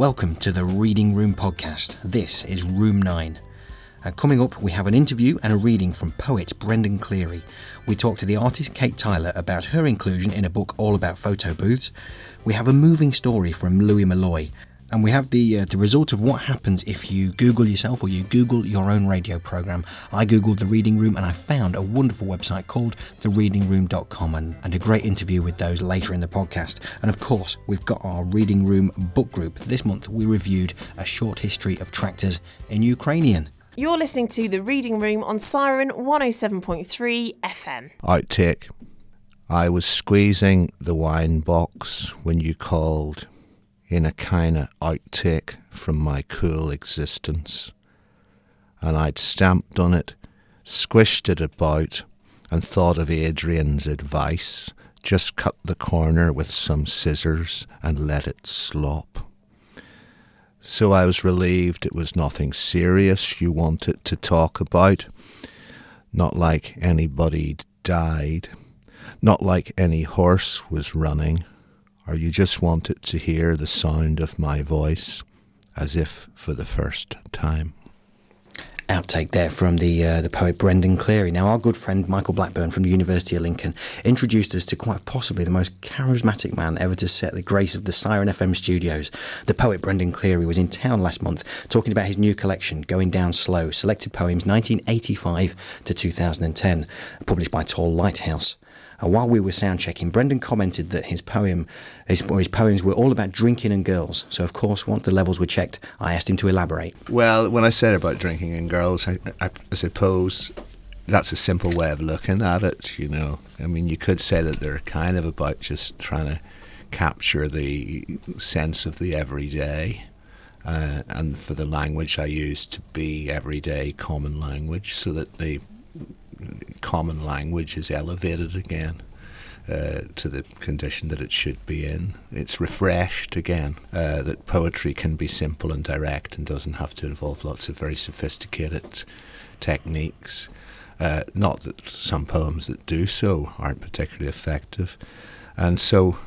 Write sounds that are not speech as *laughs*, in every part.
Welcome to the Reading Room podcast. This is Room 9. Uh, coming up, we have an interview and a reading from poet Brendan Cleary. We talk to the artist Kate Tyler about her inclusion in a book all about photo booths. We have a moving story from Louis Malloy, and we have the uh, the result of what happens if you Google yourself or you Google your own radio program. I googled the Reading Room and I found a wonderful website called thereadingroom.com and, and a great interview with those later in the podcast. And of course, we've got our Reading Room book group. This month we reviewed a short history of tractors in Ukrainian. You're listening to The Reading Room on Siren 107.3 FM. Outtake. I was squeezing the wine box when you called in a kind of outtake from my cool existence. And I'd stamped on it, squished it about, and thought of Adrian's advice just cut the corner with some scissors and let it slop. So I was relieved it was nothing serious you wanted to talk about, not like anybody died, not like any horse was running, or you just wanted to hear the sound of my voice as if for the first time outtake there from the uh, the poet Brendan Cleary. Now, our good friend Michael Blackburn from the University of Lincoln introduced us to quite possibly the most charismatic man ever to set the grace of the Siren FM studios. The poet Brendan Cleary was in town last month talking about his new collection, Going Down Slow, selected poems 1985 to 2010, published by Tall Lighthouse. And while we were sound checking, Brendan commented that his poem, his, his poems were all about drinking and girls. So, of course, once the levels were checked, I asked him to elaborate. Well, when I said about drinking and girls, I, I, suppose that's a simple way of looking at it. You know, I mean, you could say that they're kind of about just trying to capture the sense of the everyday. Uh, and for the language I use to be everyday common language, so that the common language is elevated again. Uh, to the condition that it should be in. It's refreshed again, uh, that poetry can be simple and direct and doesn't have to involve lots of very sophisticated techniques. Uh, not that some poems that do so aren't particularly effective. And so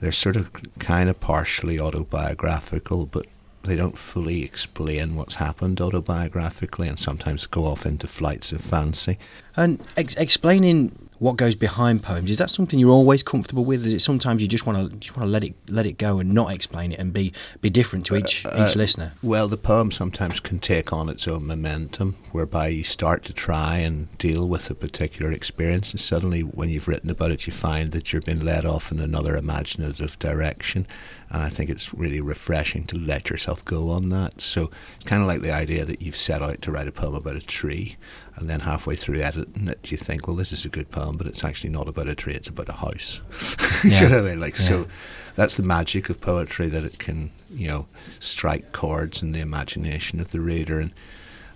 they're sort of kind of partially autobiographical, but they don't fully explain what's happened autobiographically and sometimes go off into flights of fancy. And ex- explaining what goes behind poems is that something you're always comfortable with? Is it sometimes you just want to just want to let it let it go and not explain it and be be different to each uh, each listener? Well, the poem sometimes can take on its own momentum, whereby you start to try and deal with a particular experience, and suddenly, when you've written about it, you find that you're being led off in another imaginative direction. And I think it's really refreshing to let yourself go on that. So it's kind of like the idea that you've set out to write a poem about a tree, and then halfway through editing it, you think, well, this is a good poem, but it's actually not about a tree; it's about a house. *laughs* Yeah. you know what I mean? Like yeah. so, that's the magic of poetry that it can, you know, strike chords in the imagination of the reader and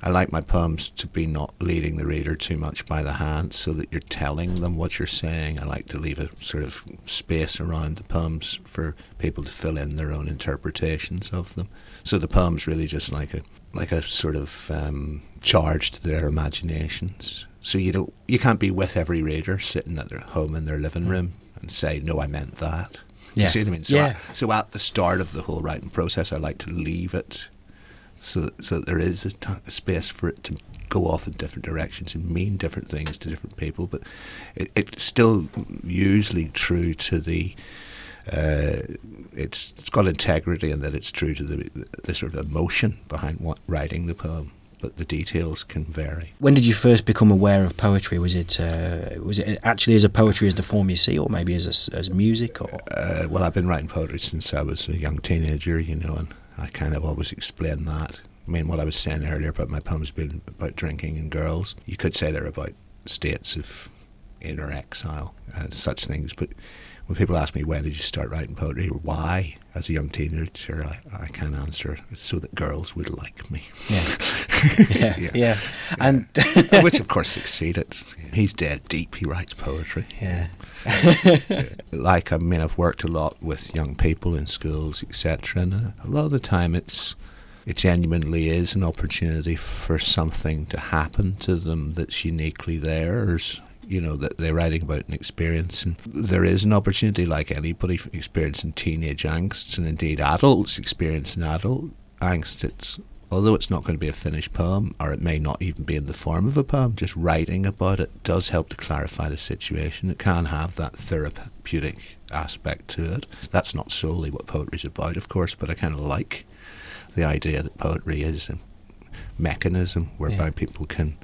I like my poems to be not leading the reader too much by the hand so that you're telling them what you're saying. I like to leave a sort of space around the poems for people to fill in their own interpretations of them. So the poem's really just like a like a sort of um, charge to their imaginations. So you don't you can't be with every reader sitting at their home in their living room and say, No, I meant that. Yeah. You see what I mean? So, yeah. I, so at the start of the whole writing process, I like to leave it so so that there is a, t- a space for it to go off in different directions and mean different things to different people, but it, it's still usually true to the. Uh, it's, it's got integrity and that it's true to the, the sort of emotion behind what writing the poem but the details can vary. When did you first become aware of poetry? Was it uh, was it actually as a poetry as the form you see, or maybe as a, as music? Or uh, well, I've been writing poetry since I was a young teenager, you know, and I kind of always explain that. I mean, what I was saying earlier about my poems being about drinking and girls, you could say they're about states of inner exile and such things. But when people ask me when did you start writing poetry or why, as a young teenager, I, I can't answer. so that girls would like me. Yeah, *laughs* yeah, yeah. yeah. and which *laughs* of course succeeded. He's dead deep. He writes poetry. Yeah. *laughs* like I mean, I've worked a lot with young people in schools, etc. And uh, a lot of the time, it's it genuinely is an opportunity for something to happen to them that's uniquely theirs you know, that they're writing about an experience. And there is an opportunity, like anybody experiencing teenage angst, and indeed adults experiencing adult angst. It's although it's not going to be a finished poem, or it may not even be in the form of a poem, just writing about it does help to clarify the situation. It can have that therapeutic aspect to it. That's not solely what poetry's about, of course, but I kind of like the idea that poetry is a mechanism whereby yeah. people can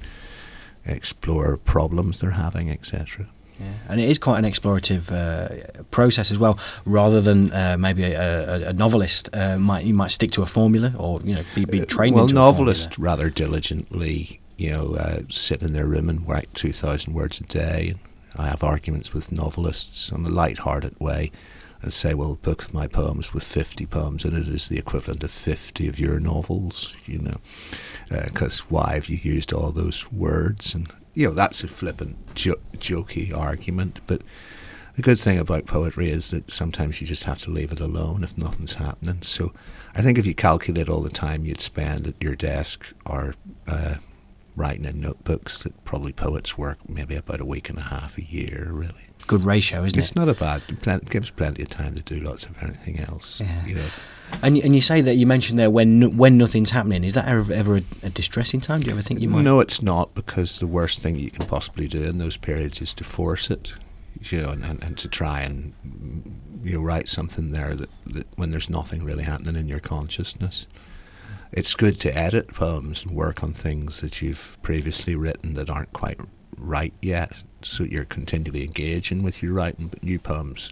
explore problems they're having, etc. Yeah. And it is quite an explorative uh, process as well, rather than uh, maybe a, a, a novelist uh, might you might stick to a formula or you know be, be uh, trained. well, novelists rather diligently, you know, uh, sit in their room and write two thousand words a day. I have arguments with novelists in a light-hearted way and say, well, the book of my poems with 50 poems in it is the equivalent of 50 of your novels, you know, because uh, why have you used all those words? And, you know, that's a flippant, jo- jokey argument. But the good thing about poetry is that sometimes you just have to leave it alone if nothing's happening. So I think if you calculate all the time you'd spend at your desk or uh, writing in notebooks, that probably poets work maybe about a week and a half a year, really good ratio, isn't it's it? It's not a bad. It gives plenty of time to do lots of anything else. Yeah. You know. And and you say that you mentioned there when when nothing's happening. Is that ever, ever a, a, distressing time? Do you ever think you might? No, it's not because the worst thing you can possibly do in those periods is to force it, you know, and, and, and to try and mm, you know, write something there that, that when there's nothing really happening in your consciousness. It's good to edit poems and work on things that you've previously written that aren't quite right yet, so you're continually engaging with your writing. But new poems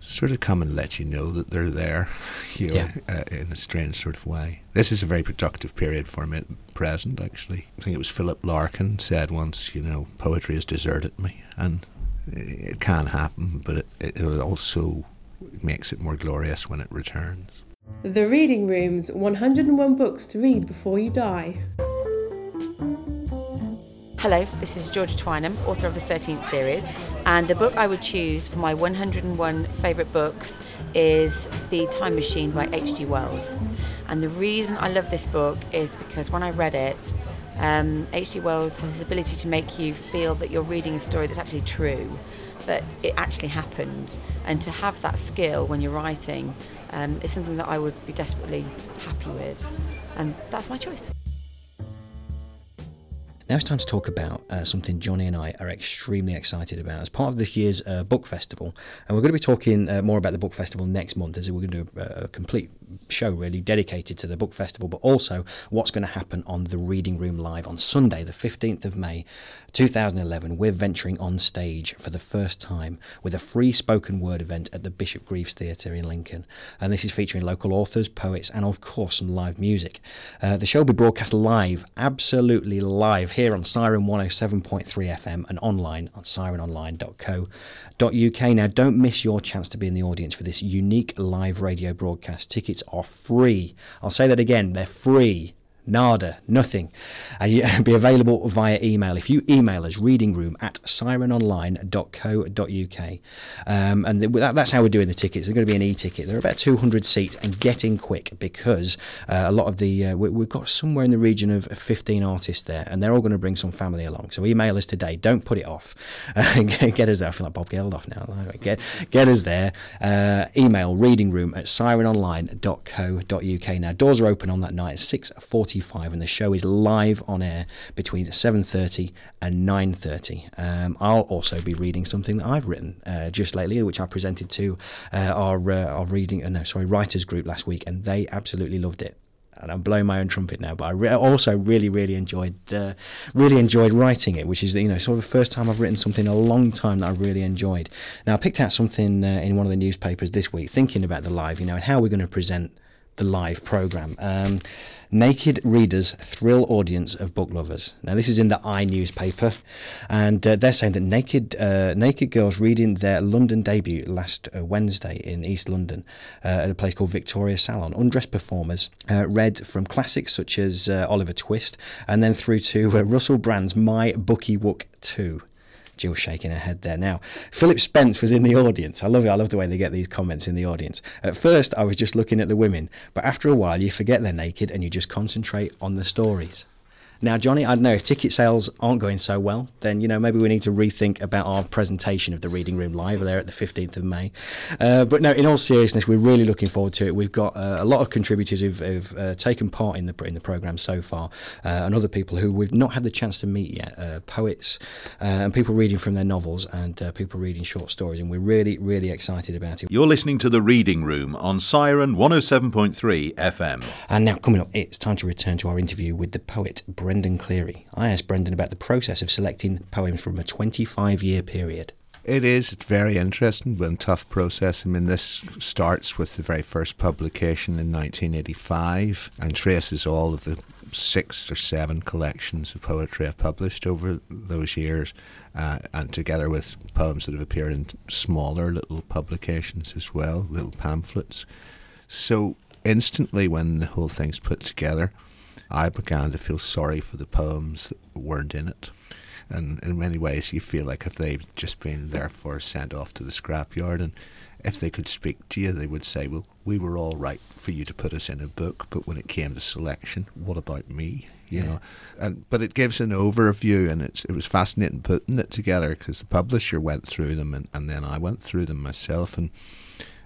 sort of come and let you know that they're there, *laughs* you know, yeah. uh, in a strange sort of way. This is a very productive period for me at present, actually. I think it was Philip Larkin said once, you know, poetry has deserted me, and it can happen, but it, it also makes it more glorious when it returns. The Reading Room's 101 Books to Read Before You Die. Hello, this is Georgia Twynham, author of the 13th series, and the book I would choose for my 101 favourite books is The Time Machine by H.G. Wells. And the reason I love this book is because when I read it, H.G. Um, Wells has this ability to make you feel that you're reading a story that's actually true, that it actually happened, and to have that skill when you're writing um, is something that I would be desperately happy with. And that's my choice. Now it's time to talk about uh, something Johnny and I are extremely excited about as part of this year's uh, book festival. And we're going to be talking uh, more about the book festival next month, as we're going to do a, a, complete show really dedicated to the book festival, but also what's going to happen on the Reading Room Live on Sunday, the 15th of May 2011. We're venturing on stage for the first time with a free spoken word event at the Bishop Greaves Theatre in Lincoln. And this is featuring local authors, poets, and of course some live music. Uh, the show will be broadcast live, absolutely live here on Siren 107.3 FM and online on sirenonline.co.uk. Now, don't miss your chance to be in the audience for this unique live radio broadcast. Tickets are free. I'll say that again, they're free nada, nothing. And *laughs* be available via email. If you email us, readingroom at sirenonline.co.uk. Um, and that, that's how we're doing the tickets. There's going to be an e-ticket. There are about 200 seats and get in quick because uh, a lot of the, uh, we, have got somewhere in the region of 15 artists there and they're all going to bring some family along. So email us today. Don't put it off. *laughs* Uh, get us there. I feel like Bob Geldof now. Get, get us there. Uh, email readingroom at sirenonline.co.uk. Now, doors are open on that night at 6.40 and the show is live on air between 7.30 and 9.30. Um, I'll also be reading something that I've written uh, just lately, which I presented to uh, our, uh, our reading, uh, no, sorry, writers group last week, and they absolutely loved it and I'm blowing my own trumpet now, but I re- also really, really enjoyed, uh, really enjoyed writing it, which is you know sort of the first time I've written something in a long time that I really enjoyed. Now I picked out something uh, in one of the newspapers this week, thinking about the live, you know, and how we're going to present the live program. Um, Naked readers thrill audience of book lovers. Now, this is in the i newspaper, and uh, they're saying that naked uh, naked girls reading their London debut last uh, Wednesday in East London uh, at a place called Victoria Salon. Undressed performers uh, read from classics such as uh, Oliver Twist, and then through to Russell Brand's My Bookie Wook 2. Jill shaking her head there. Now, Philip Spence was in the audience. I love it. I love the way they get these comments in the audience. At first, I was just looking at the women, but after a while, you forget they're naked and you just concentrate on the stories. Now, Johnny, I don't know if ticket sales aren't going so well, then you know maybe we need to rethink about our presentation of the Reading Room live there at the 15th of May. Uh, but no, in all seriousness, we're really looking forward to it. We've got uh, a lot of contributors who've, who've uh, taken part in the in the program so far, uh, and other people who we've not had the chance to meet yet, uh, poets uh, and people reading from their novels and people reading short stories, and we're really really excited about it. You're listening to the Reading Room on Siren 107.3 FM. And now coming up, it's time to return to our interview with the poet. Brendan Cleary. I asked Brendan about the process of selecting poems from a 25 year period. It is. Very interesting, but a tough process. I mean, this starts with the very first publication in 1985 and traces all of the six or seven collections of poetry I've published over those years, uh, and together with poems that have appeared in smaller little publications as well, little pamphlets. So, instantly, when the whole thing's put together, I began to feel sorry for the poems that weren't in it. And in many ways, you feel like if they've just been therefore sent off to the scrapyard, and if they could speak to you, they would say, Well, we were all right for you to put us in a book, but when it came to selection, what about me? You yeah. know, and but it gives an overview, and it's it was fascinating putting it together because the publisher went through them, and, and then I went through them myself, and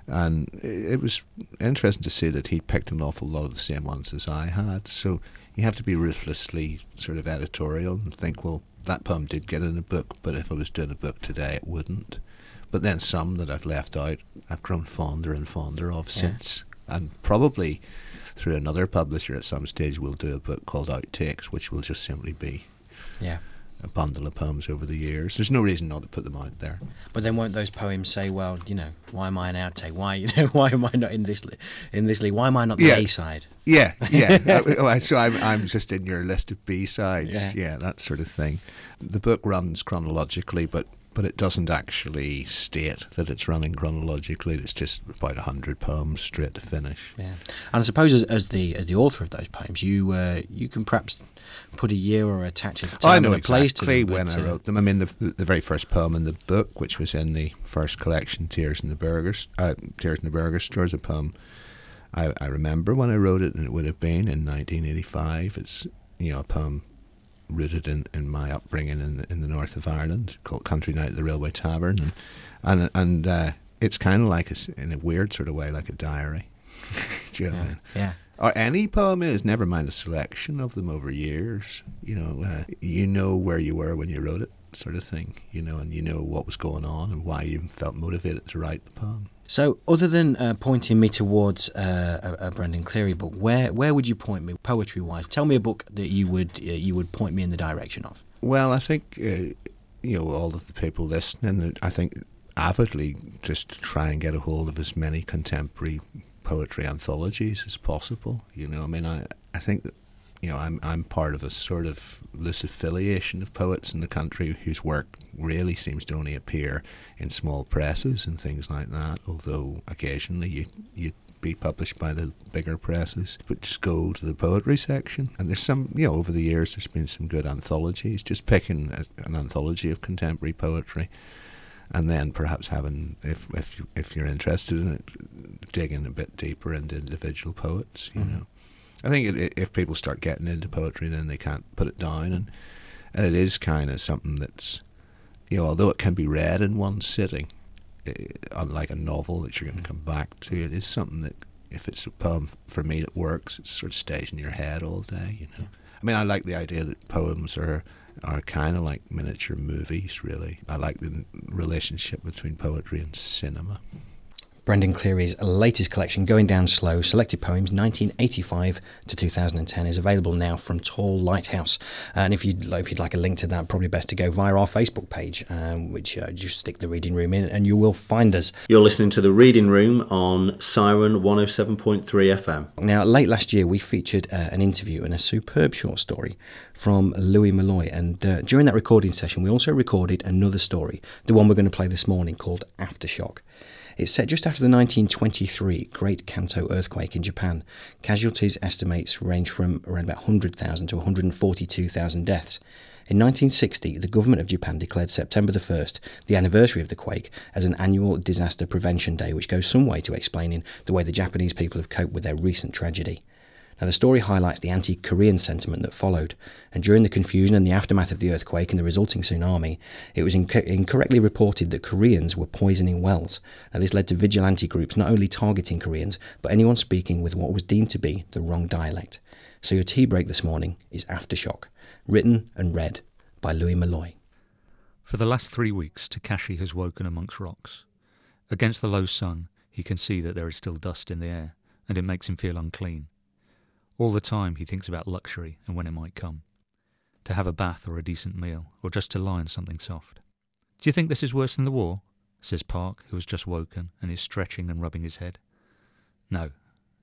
and it was interesting to see that he picked an awful lot of the same ones as I had. So you have to be ruthlessly sort of editorial and think, well, that poem did get in a book, but if I was doing a book today, it wouldn't. But then some that I've left out, I've grown fonder and fonder of yeah. since, and probably through another publisher at some stage, we'll do a book called Outtakes, which will just simply be yeah a bundle of poems over the years. There's no reason not to put them out there. But then won't those poems say, well, you know, why am I an outtake? Why, you know, *laughs* why am I not in this li- in this league? Why am I not the yeah. A side? Yeah, yeah. *laughs* Uh, so I'm I'm just in your list of B sides. Yeah. yeah, that sort of thing. The book runs chronologically, but but it doesn't actually state that it's running chronologically. It's just about hundred poems straight to finish. Yeah, and I suppose as, as the as the author of those poems, you uh, you can perhaps put a year or attach a time I know a place exactly to them, when I wrote them. I mean, the, the, the very first poem in the book, which was in the first collection, "Tears in the Burgers," uh, "Tears in the Burger Store," is a poem. I, I remember when I wrote it, and it would have been in 1985. It's you know a poem rooted in, in my upbringing in the, in the north of Ireland, called Country Night at the Railway Tavern, and and and uh, it's kind of like a, in a weird sort of way like a diary. *laughs* Do you know yeah. I mean? yeah. Or any poem is, never mind a selection of them over years. You know, uh, you know where you were when you wrote it, sort of thing. You know, and you know what was going on and why you felt motivated to write the poem. So, other than uh, pointing me towards uh, a, a, Brendan Cleary book, where where would you point me, poetry wise? Tell me a book that you would uh, you would point me in the direction of. Well, I think uh, you know all of the people listening. I think avidly just try and get a hold of as many contemporary poetry anthologies as possible. You know, I mean, I I think that you know, I'm I'm part of a sort of loose affiliation of poets in the country whose work really seems to only appear in small presses and things like that. Although occasionally you you be published by the bigger presses, but just go to the poetry section. And there's some, you know, over the years there's been some good anthologies. Just picking a, an anthology of contemporary poetry, and then perhaps having, if if if you're interested in it, digging a bit deeper into individual poets. You mm-hmm. know. I think it, if people start getting into poetry, then they can't put it down, and and it is kind of something that's, you know, although it can be read in one sitting, eh, it, unlike a novel that you're going to mm. come back to, it is something that if it's a poem for me that works, it sort of stays in your head all day. You know, I mean, I like the idea that poems are are kind of like miniature movies. Really, I like the relationship between poetry and cinema. Brendan Cleary's latest collection, Going Down Slow, Selected Poems 1985 to 2010, is available now from Tall Lighthouse. And if you'd, if you'd like a link to that, probably best to go via our Facebook page, um, which uh, just stick the reading room in and you will find us. You're listening to the reading room on Siren 107.3 FM. Now, late last year, we featured uh, an interview and a superb short story from Louis Malloy. And uh, during that recording session, we also recorded another story, the one we're going to play this morning called Aftershock. It's set just after the 1923 Great Kanto earthquake in Japan. Casualties estimates range from around about 100,000 to 142,000 deaths. In 1960, the government of Japan declared September the 1st, the anniversary of the quake, as an annual disaster prevention day, which goes some way to explaining the way the Japanese people have coped with their recent tragedy. Now, the story highlights the anti Korean sentiment that followed, and during the confusion and the aftermath of the earthquake and the resulting tsunami, it was inc- incorrectly reported that Koreans were poisoning wells. Now, this led to vigilante groups not only targeting Koreans, but anyone speaking with what was deemed to be the wrong dialect. So, your tea break this morning is Aftershock, written and read by Louis Malloy. For the last three weeks, Takashi has woken amongst rocks. Against the low sun, he can see that there is still dust in the air, and it makes him feel unclean. All the time he thinks about luxury and when it might come. To have a bath or a decent meal, or just to lie on something soft. Do you think this is worse than the war? says Park, who has just woken and is stretching and rubbing his head. No,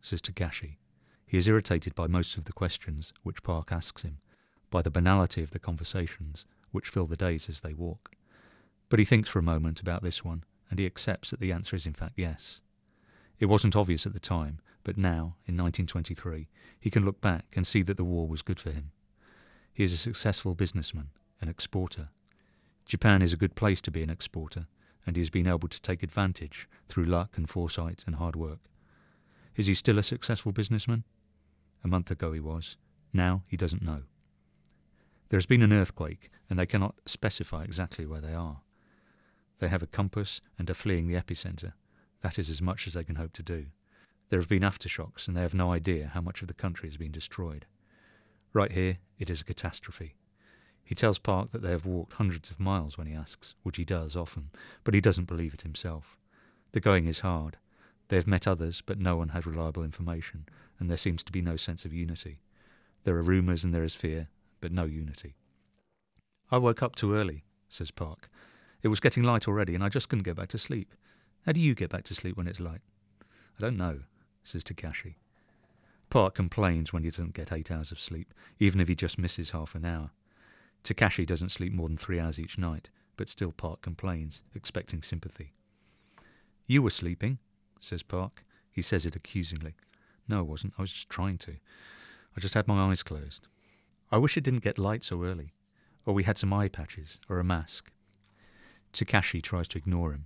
says Takashi. He is irritated by most of the questions which Park asks him, by the banality of the conversations which fill the days as they walk. But he thinks for a moment about this one, and he accepts that the answer is in fact yes. It wasn't obvious at the time, but now, in 1923, he can look back and see that the war was good for him. He is a successful businessman, an exporter. Japan is a good place to be an exporter, and he has been able to take advantage through luck and foresight and hard work. Is he still a successful businessman? A month ago he was. Now he doesn't know. There has been an earthquake, and they cannot specify exactly where they are. They have a compass and are fleeing the epicenter. That is as much as they can hope to do. There have been aftershocks, and they have no idea how much of the country has been destroyed. Right here, it is a catastrophe. He tells Park that they have walked hundreds of miles when he asks, which he does often, but he doesn't believe it himself. The going is hard. They have met others, but no one has reliable information, and there seems to be no sense of unity. There are rumours and there is fear, but no unity. I woke up too early, says Park. It was getting light already, and I just couldn't get back to sleep. How do you get back to sleep when it's light? I don't know, says Takashi. Park complains when he doesn't get eight hours of sleep, even if he just misses half an hour. Takashi doesn't sleep more than three hours each night, but still Park complains, expecting sympathy. You were sleeping, says Park. He says it accusingly. No, I wasn't. I was just trying to. I just had my eyes closed. I wish it didn't get light so early, or we had some eye patches, or a mask. Takashi tries to ignore him,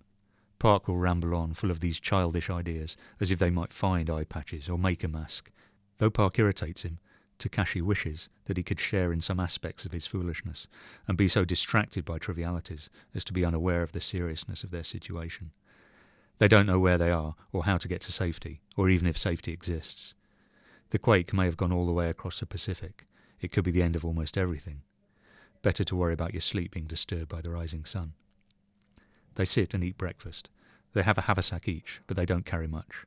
Park will ramble on, full of these childish ideas, as if they might find eye patches or make a mask. Though Park irritates him, Takashi wishes that he could share in some aspects of his foolishness, and be so distracted by trivialities as to be unaware of the seriousness of their situation. They don't know where they are, or how to get to safety, or even if safety exists. The quake may have gone all the way across the Pacific. It could be the end of almost everything. Better to worry about your sleep being disturbed by the rising sun. They sit and eat breakfast. They have a haversack each, but they don't carry much.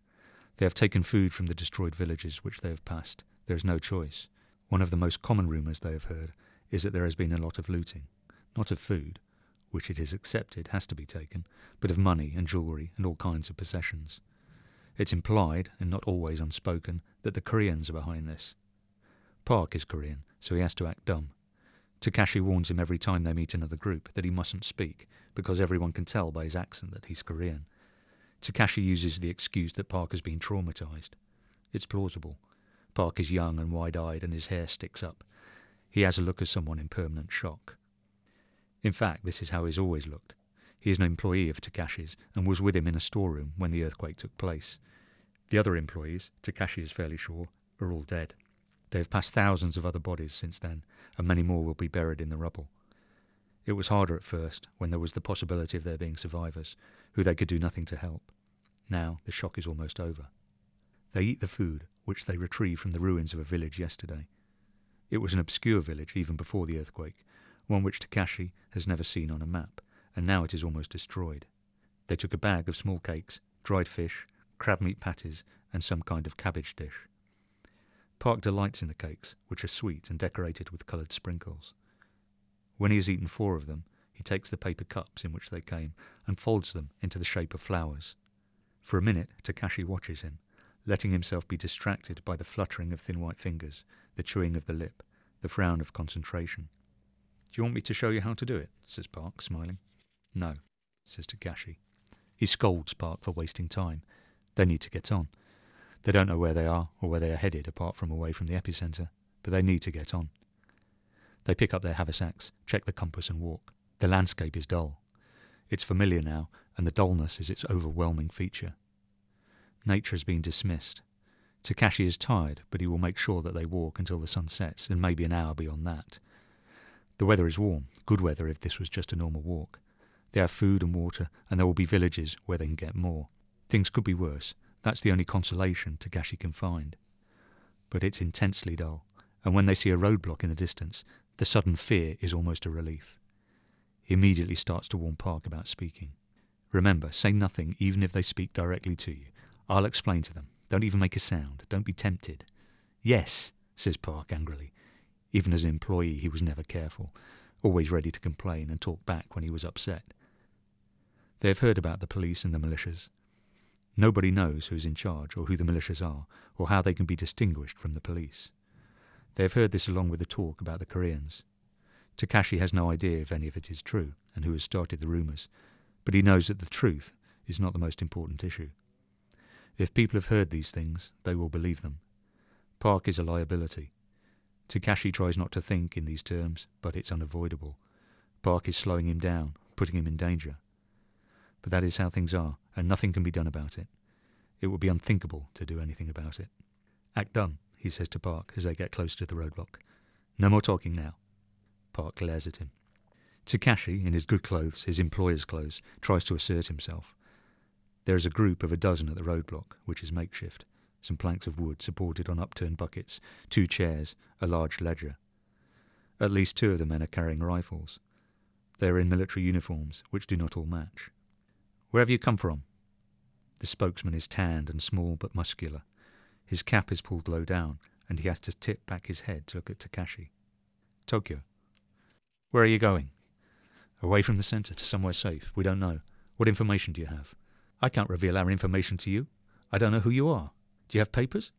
They have taken food from the destroyed villages which they have passed. There is no choice. One of the most common rumours they have heard is that there has been a lot of looting. Not of food, which it is accepted has to be taken, but of money and jewellery and all kinds of possessions. It's implied, and not always unspoken, that the Koreans are behind this. Park is Korean, so he has to act dumb. Takashi warns him every time they meet another group that he mustn't speak, because everyone can tell by his accent that he's Korean. Takashi uses the excuse that Park has been traumatized. It's plausible. Park is young and wide eyed, and his hair sticks up. He has a look of someone in permanent shock. In fact, this is how he's always looked. He is an employee of Takashi's and was with him in a storeroom when the earthquake took place. The other employees, Takashi is fairly sure, are all dead. They have passed thousands of other bodies since then, and many more will be buried in the rubble. It was harder at first, when there was the possibility of there being survivors, who they could do nothing to help. Now the shock is almost over. They eat the food, which they retrieved from the ruins of a village yesterday. It was an obscure village even before the earthquake, one which Takashi has never seen on a map, and now it is almost destroyed. They took a bag of small cakes, dried fish, crab meat patties, and some kind of cabbage dish. Park delights in the cakes, which are sweet and decorated with coloured sprinkles. When he has eaten four of them, he takes the paper cups in which they came and folds them into the shape of flowers. For a minute, Takashi watches him, letting himself be distracted by the fluttering of thin white fingers, the chewing of the lip, the frown of concentration. Do you want me to show you how to do it? says Park, smiling. No, says Takashi. He scolds Park for wasting time. They need to get on. They don't know where they are or where they are headed apart from away from the epicentre, but they need to get on. They pick up their haversacks, check the compass, and walk. The landscape is dull. It's familiar now, and the dullness is its overwhelming feature. Nature has been dismissed. Takashi is tired, but he will make sure that they walk until the sun sets, and maybe an hour beyond that. The weather is warm, good weather if this was just a normal walk. They have food and water, and there will be villages where they can get more. Things could be worse. That's the only consolation Takashi can find. But it's intensely dull, and when they see a roadblock in the distance, the sudden fear is almost a relief. He immediately starts to warn Park about speaking. Remember, say nothing even if they speak directly to you. I'll explain to them. Don't even make a sound. Don't be tempted. Yes, says Park angrily. Even as an employee, he was never careful, always ready to complain and talk back when he was upset. They have heard about the police and the militias. Nobody knows who's in charge, or who the militias are, or how they can be distinguished from the police. They have heard this along with the talk about the Koreans. Takashi has no idea if any of it is true, and who has started the rumours, but he knows that the truth is not the most important issue. If people have heard these things, they will believe them. Park is a liability. Takashi tries not to think in these terms, but it's unavoidable. Park is slowing him down, putting him in danger. But that is how things are, and nothing can be done about it. It would be unthinkable to do anything about it. Act done, he says to Park as they get close to the roadblock. No more talking now. Park glares at him. Takashi, in his good clothes, his employer's clothes, tries to assert himself. There is a group of a dozen at the roadblock, which is makeshift. Some planks of wood supported on upturned buckets, two chairs, a large ledger. At least two of the men are carrying rifles. They are in military uniforms, which do not all match. Where have you come from? The spokesman is tanned and small but muscular. His cap is pulled low down, and he has to tip back his head to look at Takashi. Tokyo. Where are you going? Away from the centre to somewhere safe. We don't know. What information do you have? I can't reveal our information to you. I don't know who you are. Do you have papers?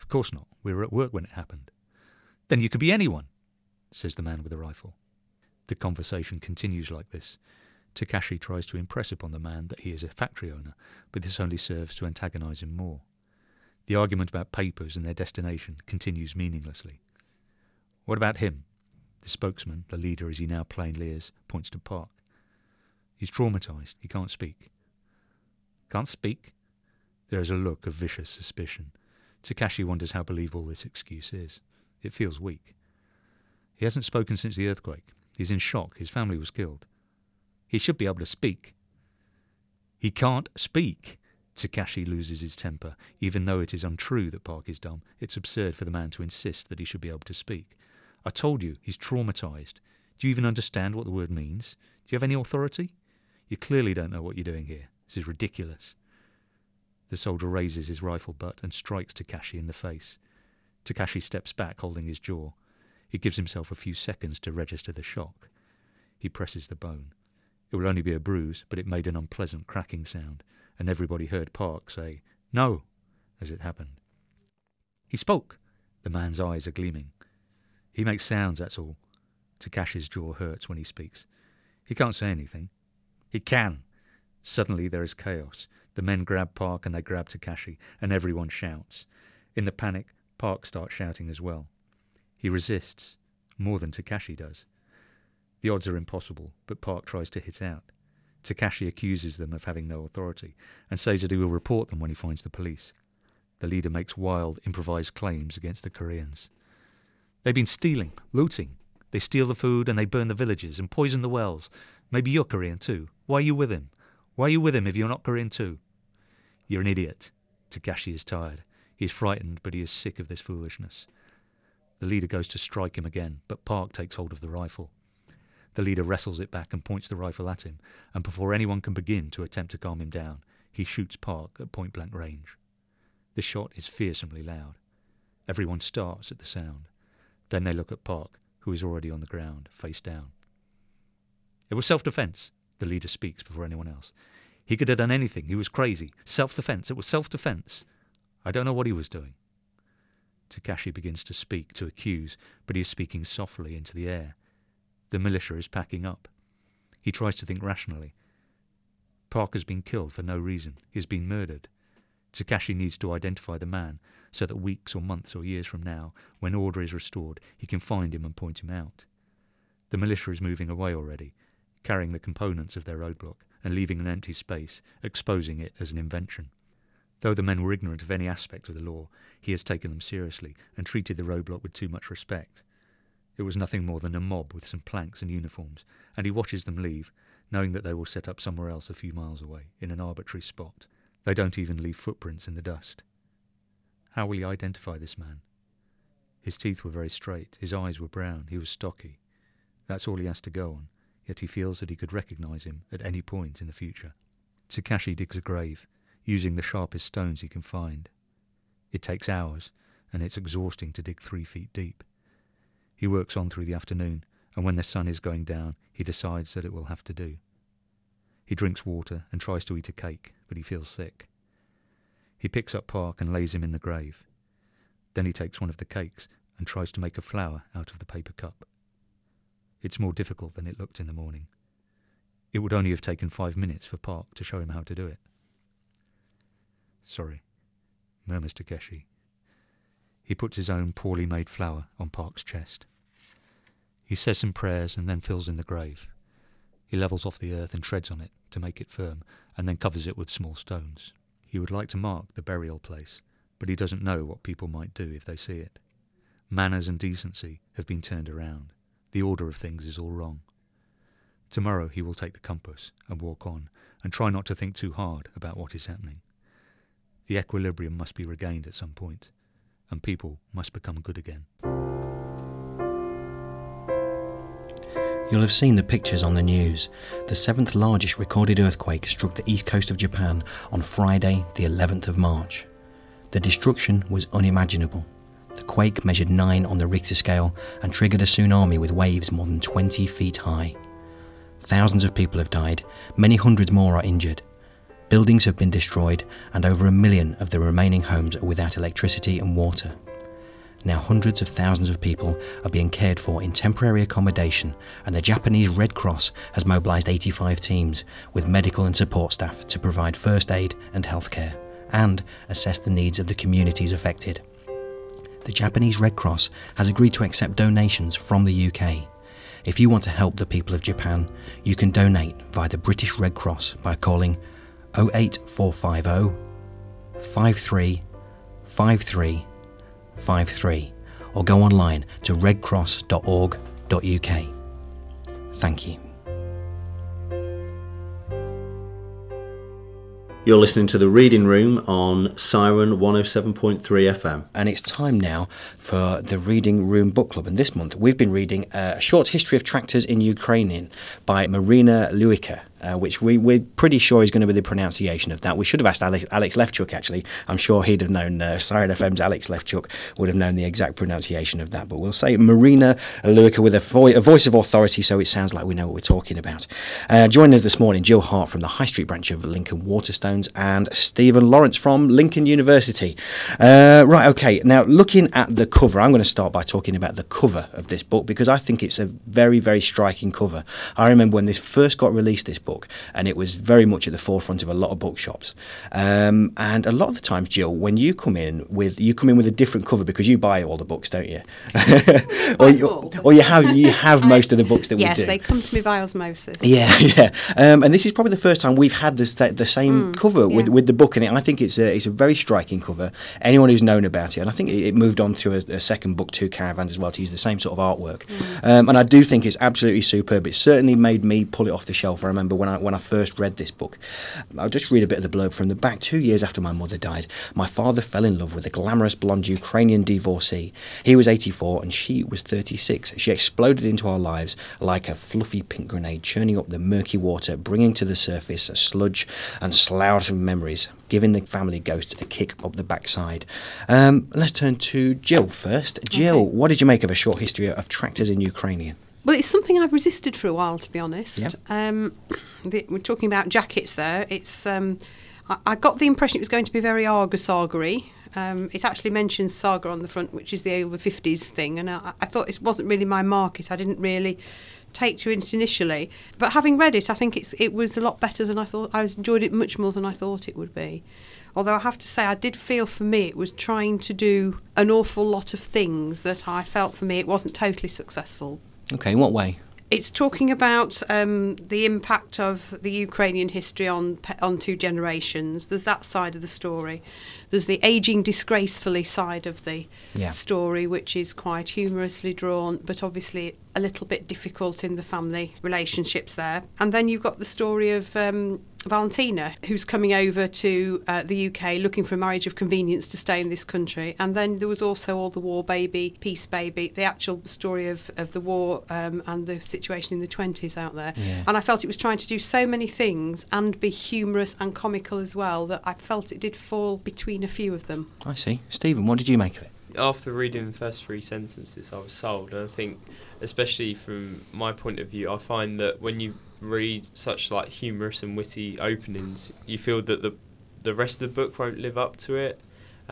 Of course not. We were at work when it happened. Then you could be anyone, says the man with the rifle. The conversation continues like this. Takashi tries to impress upon the man that he is a factory owner, but this only serves to antagonize him more. The argument about papers and their destination continues meaninglessly. What about him? The spokesman, the leader as he now plainly is, points to Park. He's traumatized. He can't speak. Can't speak? There is a look of vicious suspicion. Takashi wonders how believable this excuse is. It feels weak. He hasn't spoken since the earthquake. He's in shock. His family was killed. He should be able to speak. He can't speak. Takashi loses his temper. Even though it is untrue that Park is dumb, it's absurd for the man to insist that he should be able to speak. I told you, he's traumatized. Do you even understand what the word means? Do you have any authority? You clearly don't know what you're doing here. This is ridiculous. The soldier raises his rifle butt and strikes Takashi in the face. Takashi steps back, holding his jaw. He gives himself a few seconds to register the shock. He presses the bone. It will only be a bruise, but it made an unpleasant cracking sound, and everybody heard Park say, No, as it happened. He spoke. The man's eyes are gleaming. He makes sounds, that's all. Takashi's jaw hurts when he speaks. He can't say anything. He can. Suddenly there is chaos. The men grab Park and they grab Takashi, and everyone shouts. In the panic, Park starts shouting as well. He resists, more than Takashi does. The odds are impossible, but Park tries to hit out. Takashi accuses them of having no authority and says that he will report them when he finds the police. The leader makes wild, improvised claims against the Koreans. They've been stealing, looting. They steal the food and they burn the villages and poison the wells. Maybe you're Korean too. Why are you with him? Why are you with him if you're not Korean too? You're an idiot. Takashi is tired. He is frightened, but he is sick of this foolishness. The leader goes to strike him again, but Park takes hold of the rifle. The leader wrestles it back and points the rifle at him, and before anyone can begin to attempt to calm him down, he shoots Park at point blank range. The shot is fearsomely loud. Everyone starts at the sound. Then they look at Park, who is already on the ground, face down. It was self defence. The leader speaks before anyone else. He could have done anything. He was crazy. Self defence. It was self defence. I don't know what he was doing. Takashi begins to speak, to accuse, but he is speaking softly into the air. The militia is packing up. He tries to think rationally. Park has been killed for no reason. He has been murdered. Takashi needs to identify the man so that weeks or months or years from now, when order is restored, he can find him and point him out. The militia is moving away already, carrying the components of their roadblock and leaving an empty space, exposing it as an invention. Though the men were ignorant of any aspect of the law, he has taken them seriously and treated the roadblock with too much respect. It was nothing more than a mob with some planks and uniforms, and he watches them leave, knowing that they will set up somewhere else a few miles away, in an arbitrary spot. They don't even leave footprints in the dust. How will he identify this man? His teeth were very straight, his eyes were brown, he was stocky. That's all he has to go on, yet he feels that he could recognise him at any point in the future. Takashi digs a grave, using the sharpest stones he can find. It takes hours, and it's exhausting to dig three feet deep. He works on through the afternoon, and when the sun is going down, he decides that it will have to do. He drinks water and tries to eat a cake, but he feels sick. He picks up Park and lays him in the grave. Then he takes one of the cakes and tries to make a flower out of the paper cup. It's more difficult than it looked in the morning. It would only have taken five minutes for Park to show him how to do it. Sorry, murmurs Takeshi. He puts his own poorly made flower on Park's chest. He says some prayers and then fills in the grave. He levels off the earth and treads on it to make it firm, and then covers it with small stones. He would like to mark the burial place, but he doesn't know what people might do if they see it. Manners and decency have been turned around. The order of things is all wrong. Tomorrow he will take the compass and walk on, and try not to think too hard about what is happening. The equilibrium must be regained at some point, and people must become good again. You'll have seen the pictures on the news. The seventh largest recorded earthquake struck the east coast of Japan on Friday, the 11th of March. The destruction was unimaginable. The quake measured 9 on the Richter scale and triggered a tsunami with waves more than 20 feet high. Thousands of people have died, many hundreds more are injured. Buildings have been destroyed, and over a million of the remaining homes are without electricity and water. Now, hundreds of thousands of people are being cared for in temporary accommodation, and the Japanese Red Cross has mobilised 85 teams with medical and support staff to provide first aid and healthcare and assess the needs of the communities affected. The Japanese Red Cross has agreed to accept donations from the UK. If you want to help the people of Japan, you can donate via the British Red Cross by calling 08450 53 53 53 or go online to redcross.org.uk. Thank you. You're listening to the Reading Room on Siren 107.3 FM. And it's time now for the Reading Room Book Club. And this month we've been reading A Short History of Tractors in Ukrainian by Marina Lewycka uh, which we, we're pretty sure is going to be the pronunciation of that. We should have asked Alex, Alex Lefchuk, actually. I'm sure he'd have known, uh, Siren FM's Alex Lefchuk would have known the exact pronunciation of that. But we'll say Marina Lewycka with a, vo- a, voice of authority so it sounds like we know what we're talking about. Uh, joining us this morning, Jill Hart from the High Street branch of Lincoln Waterstones and Stephen Lawrence from Lincoln University. Uh, right, okay. Now, looking at the cover, I'm going to start by talking about the cover of this book because I think it's a very, very striking cover. I remember when this first got released, this book book, and it was very much at the forefront of a lot of bookshops. Um, and a lot of the times, Jill, when you come in with you come in with a different cover because you buy all the books, don't you? *laughs* or, you or you have you have *laughs* most of the books that yes, we do. Yes, they come to me by osmosis. Yeah, *laughs* yeah. Um, and this is probably the first time we've had this, the same Mm, cover with, yeah. with the book in it. I think it's a it's a very striking cover. Anyone who's known about it, and I think it, it moved on through a, a second book, Two Caravans, as well, to use the same sort of artwork. Mm. Um, and I do think it's absolutely superb. It certainly made me pull it off the shelf. I remember when I when I first read this book. I'll just read a bit of the blurb from the back. Two years after my mother died, my father fell in love with a glamorous blonde Ukrainian divorcee. He was 84 and she was 36. She exploded into our lives like a fluffy pink grenade, churning up the murky water, bringing to the surface a sludge and slough of memories, giving the family ghosts a kick up the backside. Um, let's turn to Jill first. Jill, Okay. what did you make of a short history of tractors in Ukrainian? Well, it's something I've resisted for a while, to be honest. Yeah. Um, the, we're talking about jackets there. It's um, I, I got the impression it was going to be very Aga Sagery. Um, it actually mentions Saga on the front, which is the over 50s thing, and I, I thought it wasn't really my market. I didn't really take to it initially, but having read it, I think it's it was a lot better than I thought. I was enjoyed it much more than I thought it would be. Although I have to say, I did feel for me it was trying to do an awful lot of things that I felt for me it wasn't totally successful. Okay, in what way? It's talking about um, the impact of the Ukrainian history on on two generations. There's that side of the story. There's the aging disgracefully side of the Yeah. story, which is quite humorously drawn, but obviously a little bit difficult in the family relationships there. And then you've got the story of um, Valentina, who's coming over to uh, the UK looking for a marriage of convenience to stay in this country. And then there was also all the war baby, peace baby, the actual story of, of the war um, and the situation in the 20s out there. Yeah. And I felt it was trying to do so many things and be humorous and comical as well that I felt it did fall between a few of them. I see. Stephen, what did you make of it? after reading the first three sentences, I was sold. And I think, especially from my point of view, I find that when you read such like humorous and witty openings, you feel that the the rest of the book won't live up to it.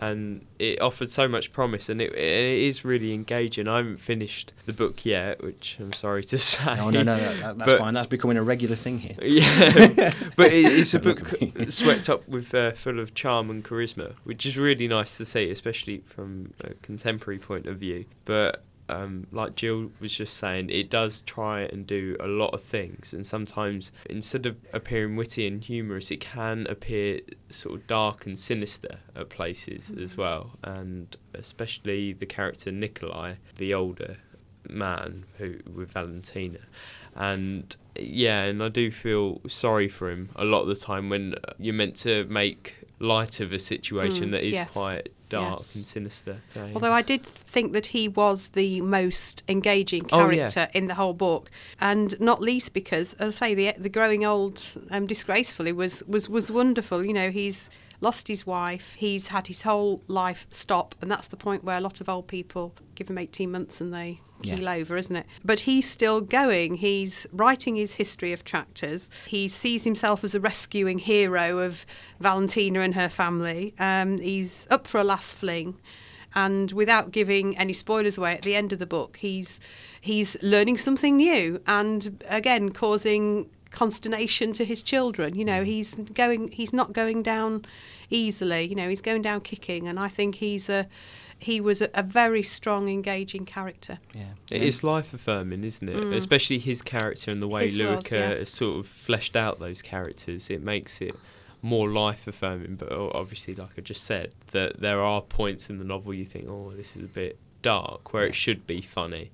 And it offered so much promise, and it, it is really engaging. I haven't finished the book yet, which I'm sorry to *laughs* say. No, no, no that, that's But- fine. That's becoming a regular thing here. Yeah, *laughs* but it, it's a book look at me. swept up *laughs* with uh, full of charm and charisma, which is really nice to see, especially from a contemporary point of view. But um, like Jill was just saying, it does try and do a lot of things, and sometimes instead of appearing witty and humorous, it can appear sort of dark and sinister at places as well, and especially the character Nikolai, the older man who with Valentina. And yeah and I do feel sorry for him a lot of the time when you're meant to make light of a situation Mm, that is yes, quite dark yes. and sinister Although I did think that he was the most engaging Oh, yeah. character in the whole book, and not least because, as I say, the the growing old um, disgracefully was was was wonderful. You know, he's lost his wife, he's had his whole life stop, and that's the point where a lot of old people give him eighteen months and they Yeah. keel over, isn't it? But he's still going. He's writing his history of tractors. He sees himself as a rescuing hero of Valentina and her family. Um, he's up for a last fling and without giving any spoilers away at the end of the book he's he's learning something new and again causing consternation to his children you know he's going he's not going down easily you know he's going down kicking and i think he's a he was a, a very strong engaging character Yeah. It is life affirming, isn't it? Mm. Especially his character and the way His was, Lewycka yes. has sort of fleshed out those characters. It makes it more life affirming. But obviously, like I just said, that there are points in the novel you think, oh, this is a bit dark, where it should be funny.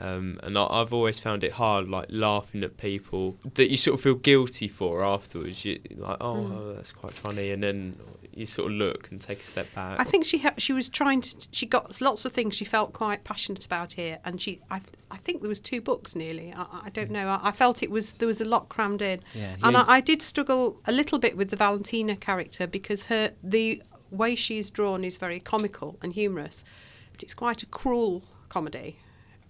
Um, and I, I've always found it hard, like laughing at people that you sort of feel guilty for afterwards. You like, oh, Mm. that's quite funny, and then you sort of look and take a step back. I think she ha- she was trying to. She got lots of things she felt quite passionate about here, and she. I I think there was two books nearly. I, I don't know. I, I felt it was there was a lot crammed in, Yeah, and. I, I did struggle a little bit with the Valentina character because her the way she's drawn is very comical and humorous, but it's quite a cruel comedy.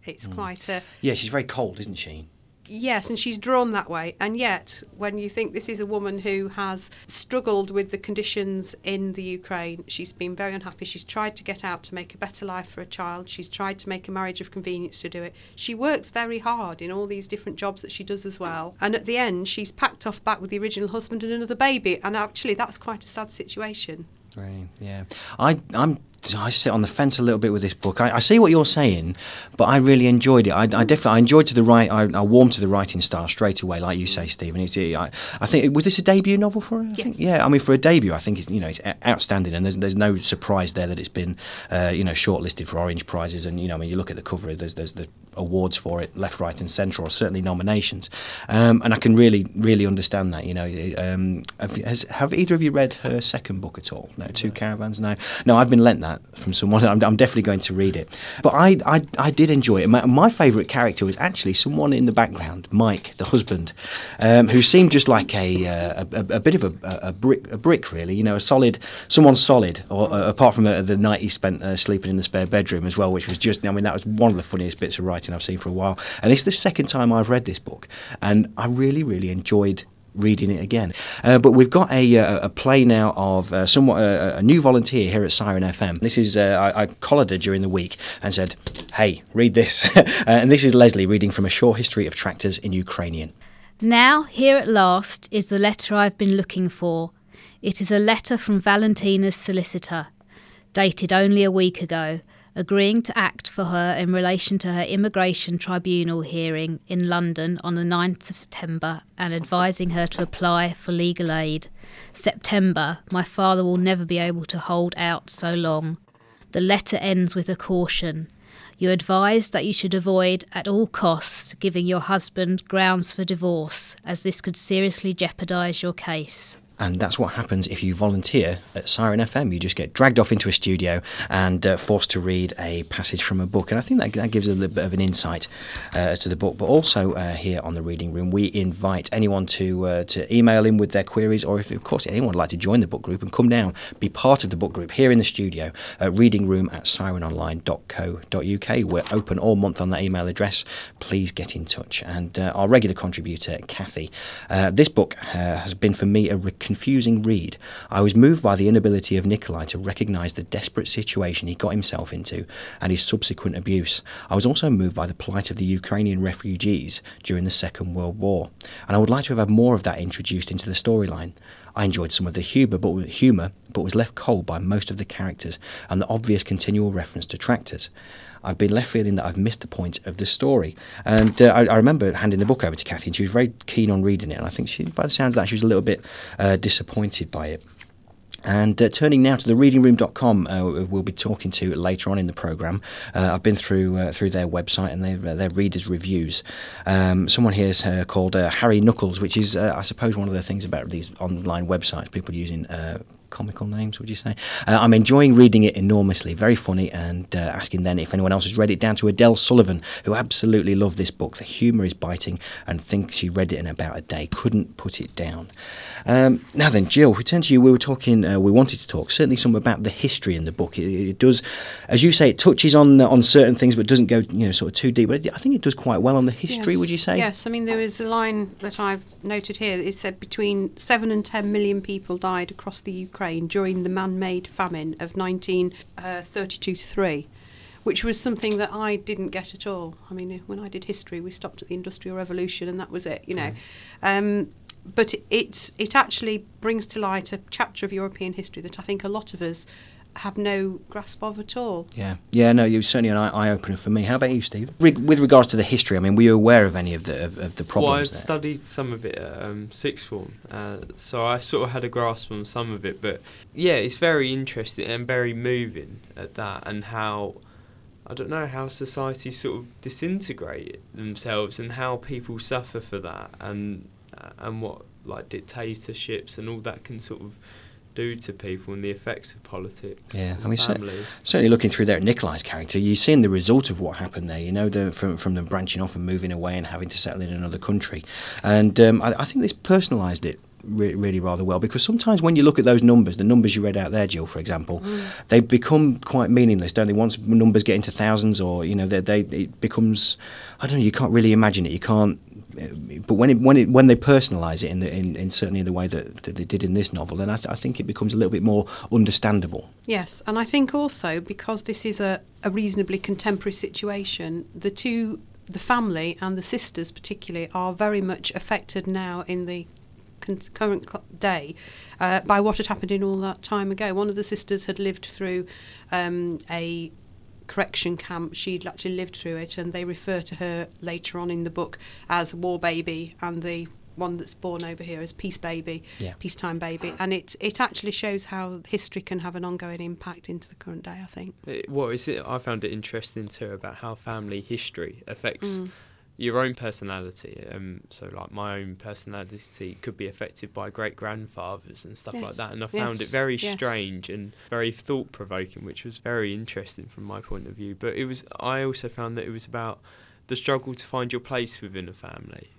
It's mm. quite a Yeah, she's very cold, isn't she? Yes, and she's drawn that way. And yet, when you think this is a woman who has struggled with the conditions in the Ukraine, she's been very unhappy. She's tried to get out to make a better life for a child. She's tried to make a marriage of convenience to do it. She works very hard in all these different jobs that she does as well. And at the end, she's packed off back with the original husband and another baby. And actually, that's quite a sad situation. Right. Yeah. I I'm I sit on the fence a little bit with this book. I, I see what you're saying, but I really enjoyed it. I, I definitely I enjoyed to the right. I, I warmed to the writing style straight away, like you say, Stephen. It's, I, I think was this a debut novel for her? I think? Yes. Yeah. I mean, for a debut, I think it's you know it's outstanding, and there's there's no surprise there that it's been uh, you know shortlisted for Orange prizes, and you know I mean you look at the cover, there's there's the awards for it, left, right, and centre, or certainly nominations, um, and I can really really understand that. You know, um, have, has, have either of you read her second book at all? No, Two Caravans. No, no, I've been lent that from someone. I'm, I'm definitely going to read it. But I I, I did enjoy it. My, my favourite character was actually someone in the background, Mike, the husband, um, who seemed just like a uh, a, a bit of a, a brick a brick really. You know, a solid someone solid. Or uh, apart from the, the night he spent uh, sleeping in the spare bedroom as well, which was just I mean that was one of the funniest bits of writing I've seen for a while. And it's the second time I've read this book, and I really really enjoyed reading it again. Uh, but we've got a, uh, a play now of uh, somewhat uh, a new volunteer here at Siren FM. This is uh, I, I collared her during the week and said, "Hey, read this." *laughs* uh, and this is Leslie reading from a short history of tractors in Ukrainian. Now, here at last is the letter I've been looking for. It is a letter from Valentina's solicitor, dated only a week ago, agreeing to act for her in relation to her immigration tribunal hearing in London on the 9th of September and advising her to apply for legal aid. September, my father will never be able to hold out so long. The letter ends with a caution. You advise that you should avoid at all costs giving your husband grounds for divorce, as this could seriously jeopardise your case. And that's what happens if you volunteer at Siren FM. You just get dragged off into a studio and uh, forced to read a passage from a book. And I think that, that gives a little bit of an insight uh, as to the book. But also uh, here on the Reading Room, we invite anyone to uh, to email in with their queries, or if, of course, anyone would like to join the book group and come down, be part of the book group here in the studio at readingroom at sirenonline.co.uk. We're open all month on that email address. Please get in touch. And uh, our regular contributor, Kathy, uh, this book has been for me a confusing read. I was moved by the inability of Nikolai to recognise the desperate situation he got himself into and his subsequent abuse. I was also moved by the plight of the Ukrainian refugees during the Second World War, and I would like to have had more of that introduced into the storyline. I enjoyed some of the humour, but humour, but was left cold by most of the characters and the obvious continual reference to tractors. I've been left feeling that I've missed the point of the story. And uh, I, I, remember handing the book over to Kathy, and she was very keen on reading it. And I think she, by the sounds of that, she was a little bit uh, disappointed by it. And uh, turning now to the readingroom.com, uh, we'll be talking to later on in the programme. Uh, I've been through uh, through their website and their, their readers' reviews. Um, someone here is uh, called uh, Harry Knuckles, which is, I suppose, one of the things about these online websites, people using comical names, would you say? Uh, I'm enjoying reading it enormously, very funny, and uh, asking then if anyone else has read it, down to Adele Sullivan, who absolutely loved this book. The humour is biting and thinks she read it in about a day. Couldn't put it down. Um, now then, Jill, we turn to you. We were talking, uh, we wanted to talk certainly some about the history in the book. It, it, does, as you say, it touches on on certain things, but doesn't go, you know, sort of too deep. But I think it does quite well on the history. Yes. Would you say? Yes. I mean, there is a line that I've noted here. It said between seven and ten million people died across the Ukraine Ukraine during the man made famine of 1932 uh, 3, which was something that I didn't get at all. I mean, when I did history, we stopped at the Industrial Revolution and that was it, you know. Um, but it, it's, it actually brings to light a chapter of European history that I think a lot of us have no grasp of at all. Yeah, yeah, no, you certainly an eye opener for me. How about you, Steve? Re- with regards to the history, I mean, were you aware of any of the of, of the problems? Well, I studied some of it at um, sixth form, uh, so I sort of had a grasp on some of it. But yeah, it's very interesting and very moving at that, and how I don't know how society sort of disintegrate themselves and how people suffer for that, and uh, and what like dictatorships and all that can sort of do to people and the effects of politics. Yeah, I mean, families. certainly looking through there at Nikolai's character, you're seeing the result of what happened there. You know, the, from from them branching off and moving away and having to settle in another country, and um, I, I think this personalised it Re- really rather well because sometimes when you look at those numbers, the numbers you read out there, Jill, for example, mm. they become quite meaningless, don't they? Once numbers get into thousands, or you know, they, they it becomes, I don't know, you can't really imagine it. You can't but when it, when it, when they personalise it in, the, in, in, certainly in the way that, that they did in this novel, then I, th- I, think it becomes a little bit more understandable. Yes, and I think also because this is a, a reasonably contemporary situation, the two, the family and the sisters particularly, are very much affected now in the con- current cl- day uh, by what had happened in all that time ago. One of the sisters had lived through um, a correction camp. She'd actually lived through it, and they refer to her later on in the book as War Baby, and the one that's born over here as Peace Baby, yeah. Peacetime Baby, and it it actually shows how history can have an ongoing impact into the current day. I think. It, what is it? I found it interesting too about how family history affects. Mm your own personality. Um, so, like my own personality could be affected by great grandfathers and stuff yes. like that. And I found yes. it very yes. strange and very thought provoking, which was very interesting from my point of view. But it was. I also found that it was about the struggle to find your place within a family.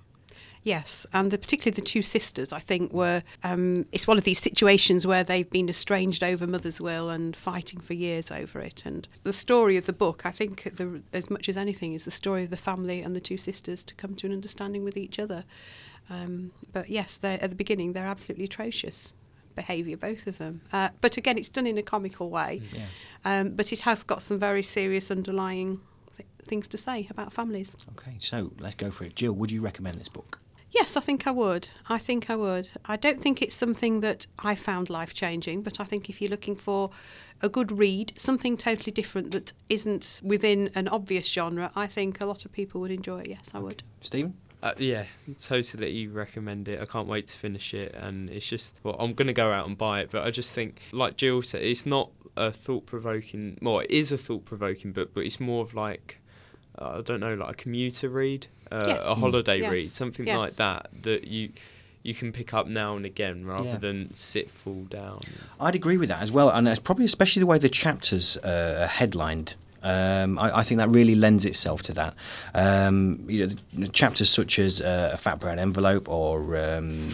Yes, and the, particularly the two sisters, I think, were. Um, it's one of these situations where they've been estranged over mother's will and fighting for years over it. And the story of the book, I think, the, as much as anything, is the story of the family and the two sisters to come to an understanding with each other. Um, but yes, at the beginning, they're absolutely atrocious behaviour, both of them. Uh, but again, it's done in a comical way. Yeah. Um, but it has got some very serious underlying th- things to say about families. Okay, so let's go for it. Jill, would you recommend this book? Yes, I think I would. I think I would. I don't think it's something that I found life changing, but I think if you're looking for a good read, something totally different that isn't within an obvious genre, I think a lot of people would enjoy it. Yes, I would. Stephen? Uh, yeah, totally recommend it. I can't wait to finish it, and it's just well, I'm gonna go out and buy it. But I just think, like Jill said, it's not a thought provoking. Well, it is a thought provoking book, but it's more of like I don't know, like a commuter read, uh, Yes. a holiday Yes. read, something Yes. like that that you you can pick up now and again rather Yeah. than sit full down. I'd agree with that as well, and it's probably especially the way the chapters uh, are headlined. Um, I, I think that really lends itself to that. Um, you know, the chapters such as uh, a fat brown envelope or um,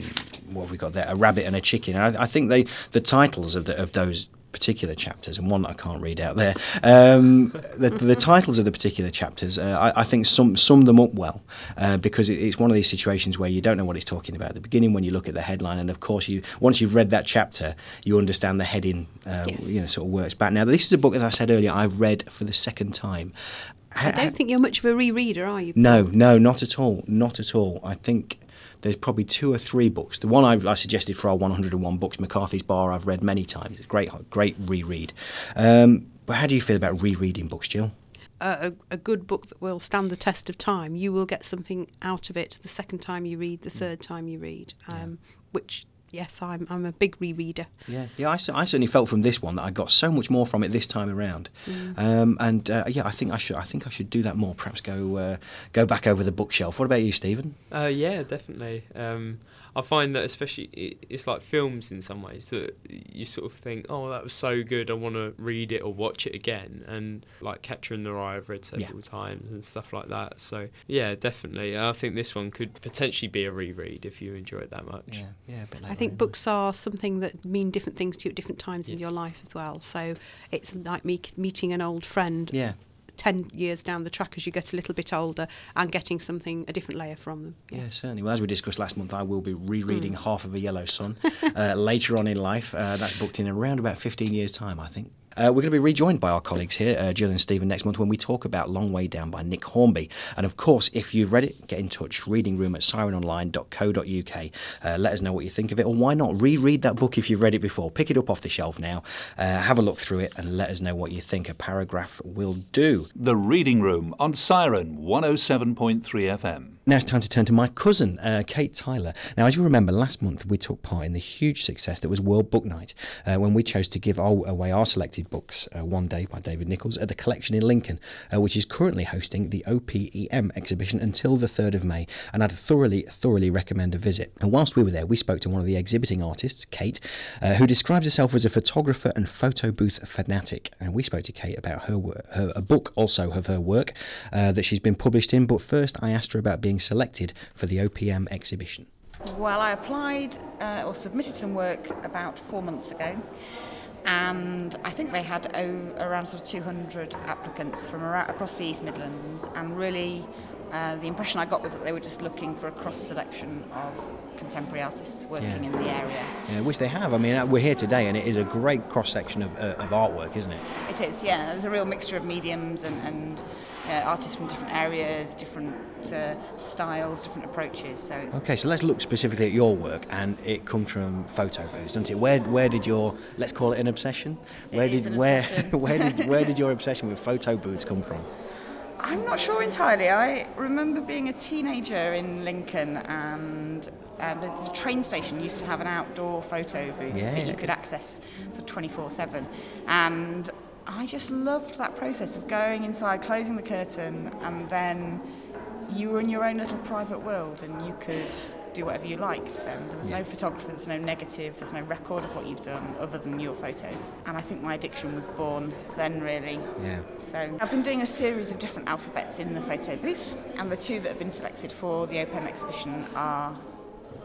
what have we got there, a rabbit and a chicken. I, I think they the titles of the, of those particular chapters, and one that I can't read out there. Um, the, the *laughs* titles of the particular chapters, uh, I, I think sum sum them up well, uh, because it, it's one of these situations where you don't know what it's talking about at the beginning when you look at the headline, and of course you once you've read that chapter, you understand the heading, uh, Yes. you know, sort of works back. Now this is a book, as I said earlier, I've read for the second time. I don't think you're much of a rereader, are you? No, no, not at all, not at all. I think there's probably two or three books. The one I've, I suggested for our 101 books, McCarthy's Bar, I've read many times. It's a great, great reread. Um, but how do you feel about rereading books, Jill? a, a a good book that will stand the test of time, you will get something out of it the second time you read, the third time you read. Um, Which, yes, I'm I'm a big rereader. Yeah, yeah. I, I certainly felt from this one that I got so much more from it this time around, um, and uh, yeah, I think I should. I think I should do that more. Perhaps go uh, go back over the bookshelf. What about you, Stephen? Uh, yeah, definitely. Um, I find that especially it, it's like films in some ways that you sort of think, oh, that was so good, I want to read it or watch it again. And like Catcher in the Rye, I've read several Yeah. times and stuff like that. So yeah, definitely. I think this one could potentially be a reread if you enjoy it that much. yeah. A bit I think books are something that mean different things to you at different times in your life as well. So it's like me meeting an old friend Yeah. 10 years down the track as you get a little bit older and getting something, a different layer from them. Yeah, certainly. Well, as we discussed last month, I will be rereading Half of a Yellow Sun uh, *laughs* later on in life. Uh, that's booked in around about 15 years' time, I think. Uh, we're going to be rejoined by our colleagues here, uh, Jill and Stephen, next month when we talk about Long Way Down by Nick Hornby. And of course, if you've read it, get in touch. Reading room at sirenonline.co.uk. Uh, let us know what you think of it, or why not reread that book if you've read it before? Pick it up off the shelf now, uh, have a look through it, and let us know what you think. A paragraph will do. The Reading Room on Siren 107.3 FM. Now it's time to turn to my cousin, uh, Kate Tyler. Now, as you remember, last month we took part in the huge success that was World Book Night uh, when we chose to give away our selected books, uh, One Day by David Nicholls, at the collection in Lincoln, uh, which is currently hosting the OPEM exhibition until the 3rd of May. And I'd thoroughly, thoroughly recommend a visit. And whilst we were there, we spoke to one of the exhibiting artists, Kate, uh, who describes herself as a photographer and photo booth fanatic. And we spoke to Kate about her work, her, a book also of her work that she's been published in. But first, I asked her about being selected for the OPM exhibition. Well, I applied uh, or submitted some work about four months ago, and I think they had oh, around sort of 200 applicants from around, across the East Midlands, and really uh, the impression I got was that they were just looking for a cross selection of contemporary artists working Yeah. in the area. Yeah, which they have. I mean, uh, we're here today, and it is a great cross section of, uh, of artwork, isn't it? It is, yeah. There's a real mixture of mediums and, and uh, artists from different areas, different uh, styles, different approaches. So Okay, so let's look specifically at your work, and it comes from photo booths, doesn't it? Where where did your let's call it an obsession? Where did an where obsession. *laughs* where did *laughs* where did your obsession with photo booths come from? I'm not sure entirely. I remember being a teenager in Lincoln and uh, the, the train station used to have an outdoor photo booth Yeah, that you could access sort of 24 7. And I just loved that process of going inside, closing the curtain, and then you were in your own little private world and you could do whatever you liked then. There was Yeah. no photographer, there's no negative, there's no record of what you've done other than your photos. And I think my addiction was born then, really. Yeah. So I've been doing a series of different alphabets in the photo booth, and the two that have been selected for the OPEM exhibition are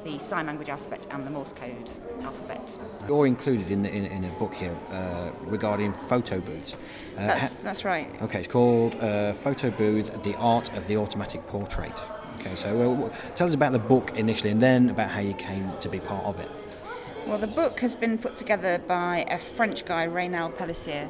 the sign language alphabet and the Morse code alphabet. You're included in the in, in a book here uh, regarding photo booths. Uh, That's ha- that's right. okay, it's called uh, Photo Booth: The Art of the Automatic Portrait. Okay, so well, tell us about the book initially, and then about how you came to be part of it. Well, the book has been put together by a French guy, Raynal Pellicer,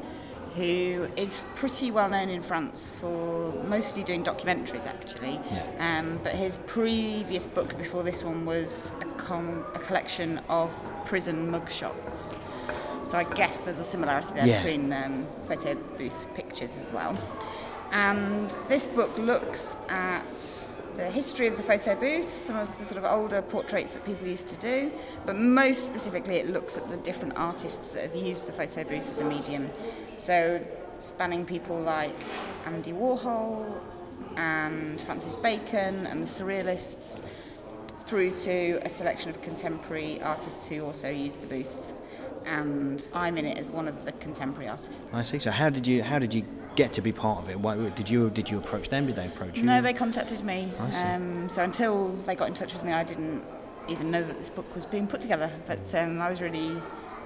who is pretty well known in France for mostly doing documentaries, actually. Yeah. Um, but his previous book before this one was a, com- a collection of prison mugshots. So I guess there's a similarity there Yeah. between um, photo booth pictures as well. And this book looks at the history of the photo booth, some of the sort of older portraits that people used to do, but most specifically it looks at the different artists that have used the photo booth as a medium. So spanning people like Andy Warhol and Francis Bacon and the Surrealists through to a selection of contemporary artists who also use the booth. And I'm in it as one of the contemporary artists. I see. So how did you how did you get to be part of it? Why, did you did you approach them? Did they approach you? No, they contacted me. I see. Um, so until they got in touch with me, I didn't even know that this book was being put together. But um, I was really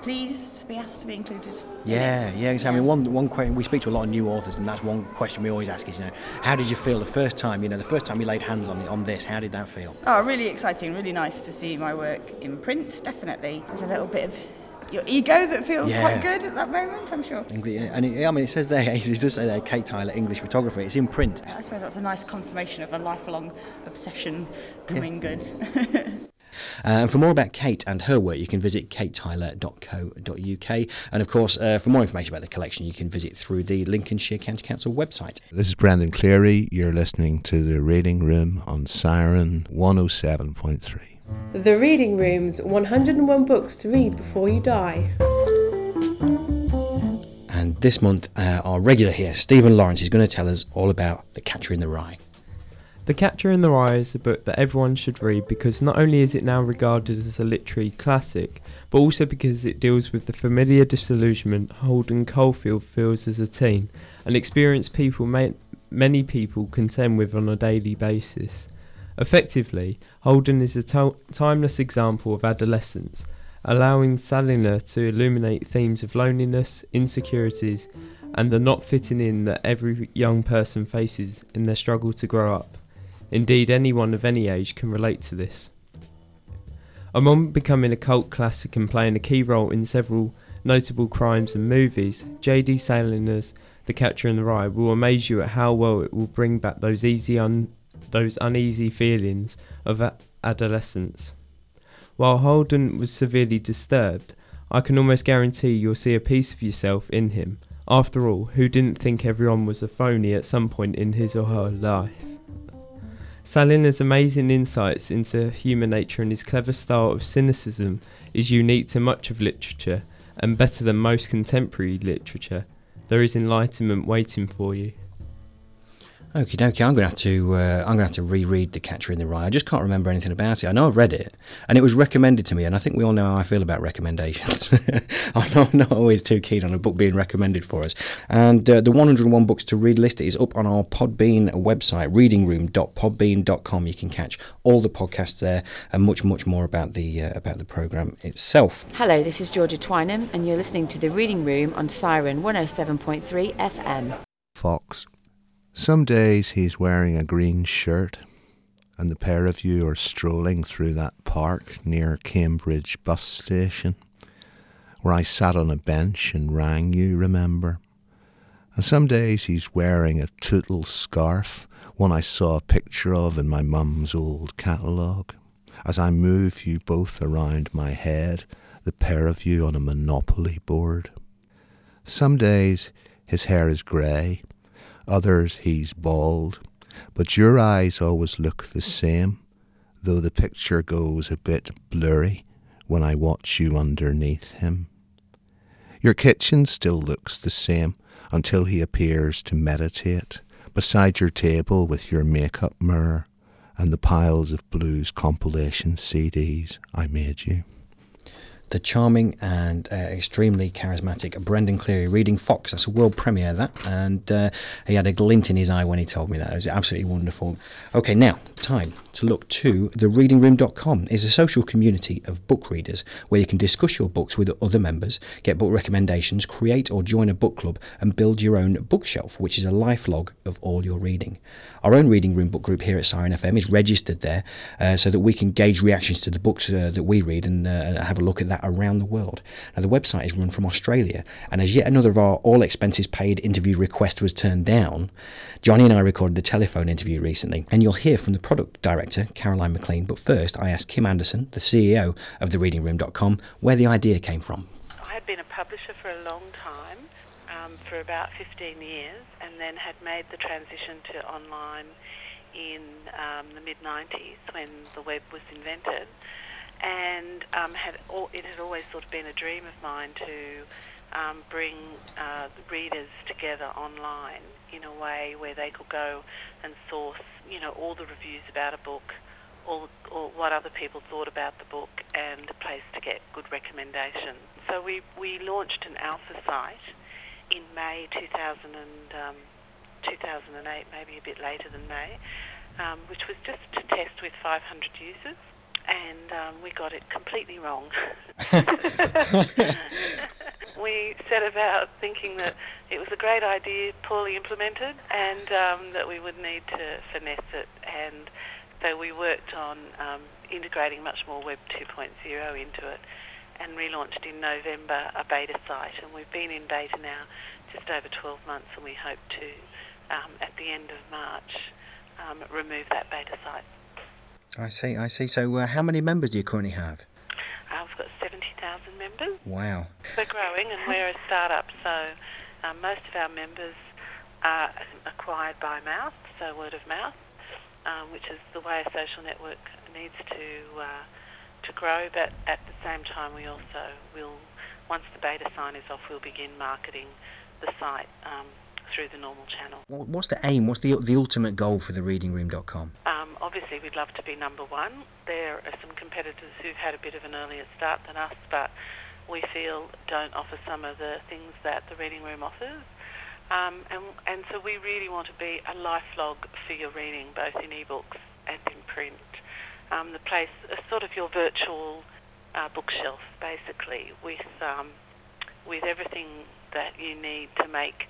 pleased to be asked to be included. Yeah, it. yeah. Exactly. I mean, one one question we speak to a lot of new authors, and that's one question we always ask is, you know, how did you feel the first time? You know, the first time you laid hands on on this, how did that feel? Oh, really exciting, really nice to see my work in print, definitely. There's a little bit of your ego that feels Yeah. quite good at that moment, I'm sure. And it, I mean, it says there, *laughs* it does say there, Kate Tyler, English photographer. It's in print. I suppose that's a nice confirmation of a lifelong obsession coming good. *laughs* Uh, and for more about Kate and her work, you can visit katetyler.co.uk. And of course, uh, for more information about the collection, you can visit through the Lincolnshire County Council website. This is Brendan Cleary. You're listening to the Reading Room on Siren 107.3. The Reading Room's 101 books to read before you die. And this month, uh, our regular here, Stephen Lawrence, is going to tell us all about The Catcher in the Rye. The Catcher in the Rye is a book that everyone should read because not only is it now regarded as a literary classic, but also because it deals with the familiar disillusionment Holden Caulfield feels as a teen, an experience people may, many people contend with on a daily basis. Effectively, Holden is a to- timeless example of adolescence, allowing Salinger to illuminate themes of loneliness, insecurities, and the not fitting in that every young person faces in their struggle to grow up. Indeed, anyone of any age can relate to this. Among becoming a cult classic and playing a key role in several notable crimes and movies, J.D. Salinger's The Catcher in the Rye will amaze you at how well it will bring back those easy un- those uneasy feelings of a- adolescence. While Holden was severely disturbed, I can almost guarantee you'll see a piece of yourself in him. After all, who didn't think everyone was a phony at some point in his or her life? Salinger's amazing insights into human nature and his clever style of cynicism is unique to much of literature and better than most contemporary literature. There is enlightenment waiting for you. Okie dokie, I'm going to have to uh, I'm going to have to reread The Catcher in the Rye. I just can't remember anything about it. I know I've read it, and it was recommended to me, and I think we all know how I feel about recommendations. *laughs* I'm not, not always too keen on a book being recommended for us. And uh, the 101 books to read list is up on our Podbean website, readingroom.podbean.com. You can catch all the podcasts there and much much more about the uh, about the program itself. Hello, this is Georgia Twynham, and you're listening to The Reading Room on Siren 107.3 FM. Fox. Some days he's wearing a green shirt, and the pair of you are strolling through that park near Cambridge bus station, where I sat on a bench and rang you, remember? And some days he's wearing a Tootal scarf, one I saw a picture of in my mum's old catalogue. As I move you both around my head, the pair of you on a monopoly board. Some days his hair is grey, others he's bald, but your eyes always look the same, though the picture goes a bit blurry when I watch you underneath him. Your kitchen still looks the same until he appears to meditate beside your table with your makeup mirror and the piles of blues compilation CDs I made you. The charming and uh, extremely charismatic Brendan Cleary reading Fox. That's a world premiere, that. And uh, he had a glint in his eye when he told me that. It was absolutely wonderful. Okay, now, time to look to thereadingroom.com. is a social community of book readers where you can discuss your books with other members, get book recommendations, create or join a book club, and build your own bookshelf, which is a life log of all your reading. Our own Reading Room book group here at Siren FM is registered there uh, so that we can gauge reactions to the books uh, that we read and uh, have a look at that around the world. Now, the website is run from Australia, and as yet another of our all expenses paid interview request was turned down, Johnny and I recorded a telephone interview recently, and you'll hear from the product director, Caroline McLean. But first, I asked Kim Anderson, the CEO of thereadingroom.com, where the idea came from. I had been a publisher for a long time, um, for about 15 years, and then had made the transition to online in um, the mid 90s when the web was invented, and um, had all, it had always sort of been a dream of mine to um, bring uh, readers together online in a way where they could go and source, you know, all the reviews about a book, all, all what other people thought about the book, and a place to get good recommendations. So we we launched an alpha site in May 2000 and, um, 2008, maybe a bit later than May, um, which was just to test with 500 users. And um, we got it completely wrong. *laughs* we set about thinking that it was a great idea, poorly implemented, and um, that we would need to finesse it. And so we worked on um, integrating much more Web 2.0 into it and relaunched in November a beta site. And we've been in beta now just over 12 months, and we hope to, um, at the end of March, um, remove that beta site. I see, I see. So, uh, how many members do you currently have? Uh, we've got 70,000 members. Wow. We're growing and we're a startup, so um, most of our members are acquired by mouth, so word of mouth, um, which is the way a social network needs to uh, to grow. But at the same time, we also will, once the beta sign is off, we'll begin marketing the site um, through the normal channel. What's the aim? What's the the ultimate goal for the readingroom.com? Um, obviously, we'd love to be number one. There are some competitors who've had a bit of an earlier start than us, but we feel don't offer some of the things that the Reading Room offers. Um, and, and so we really want to be a life log for your reading, both in ebooks and in print. Um, the place, sort of your virtual uh, bookshelf, basically, with um, with everything that you need to make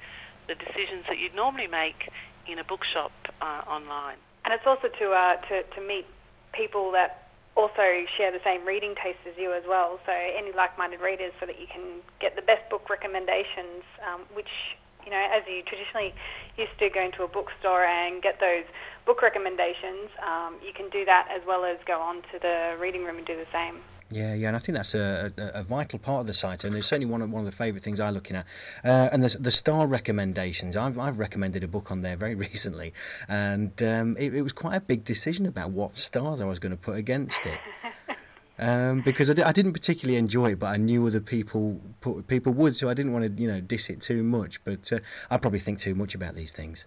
the decisions that you'd normally make in a bookshop uh, online. And it's also to, uh, to, to meet people that also share the same reading taste as you as well. So any like-minded readers, so that you can get the best book recommendations, um, which you know, as you traditionally used to go into a bookstore and get those book recommendations, um, you can do that as well as go on to the reading room and do the same. Yeah, yeah, and I think that's a, a, a, vital part of the site, and it's certainly one of one of the favourite things I'm looking at. Uh, and the, the star recommendations, I've I've recommended a book on there very *laughs* recently, and um, it, it, was quite a big decision about what stars I was going to put against it. *laughs* Um, because I d- I didn't particularly enjoy it, but I knew other people put, people would, so I didn't want to you know diss it too much. But uh, I probably think too much about these things.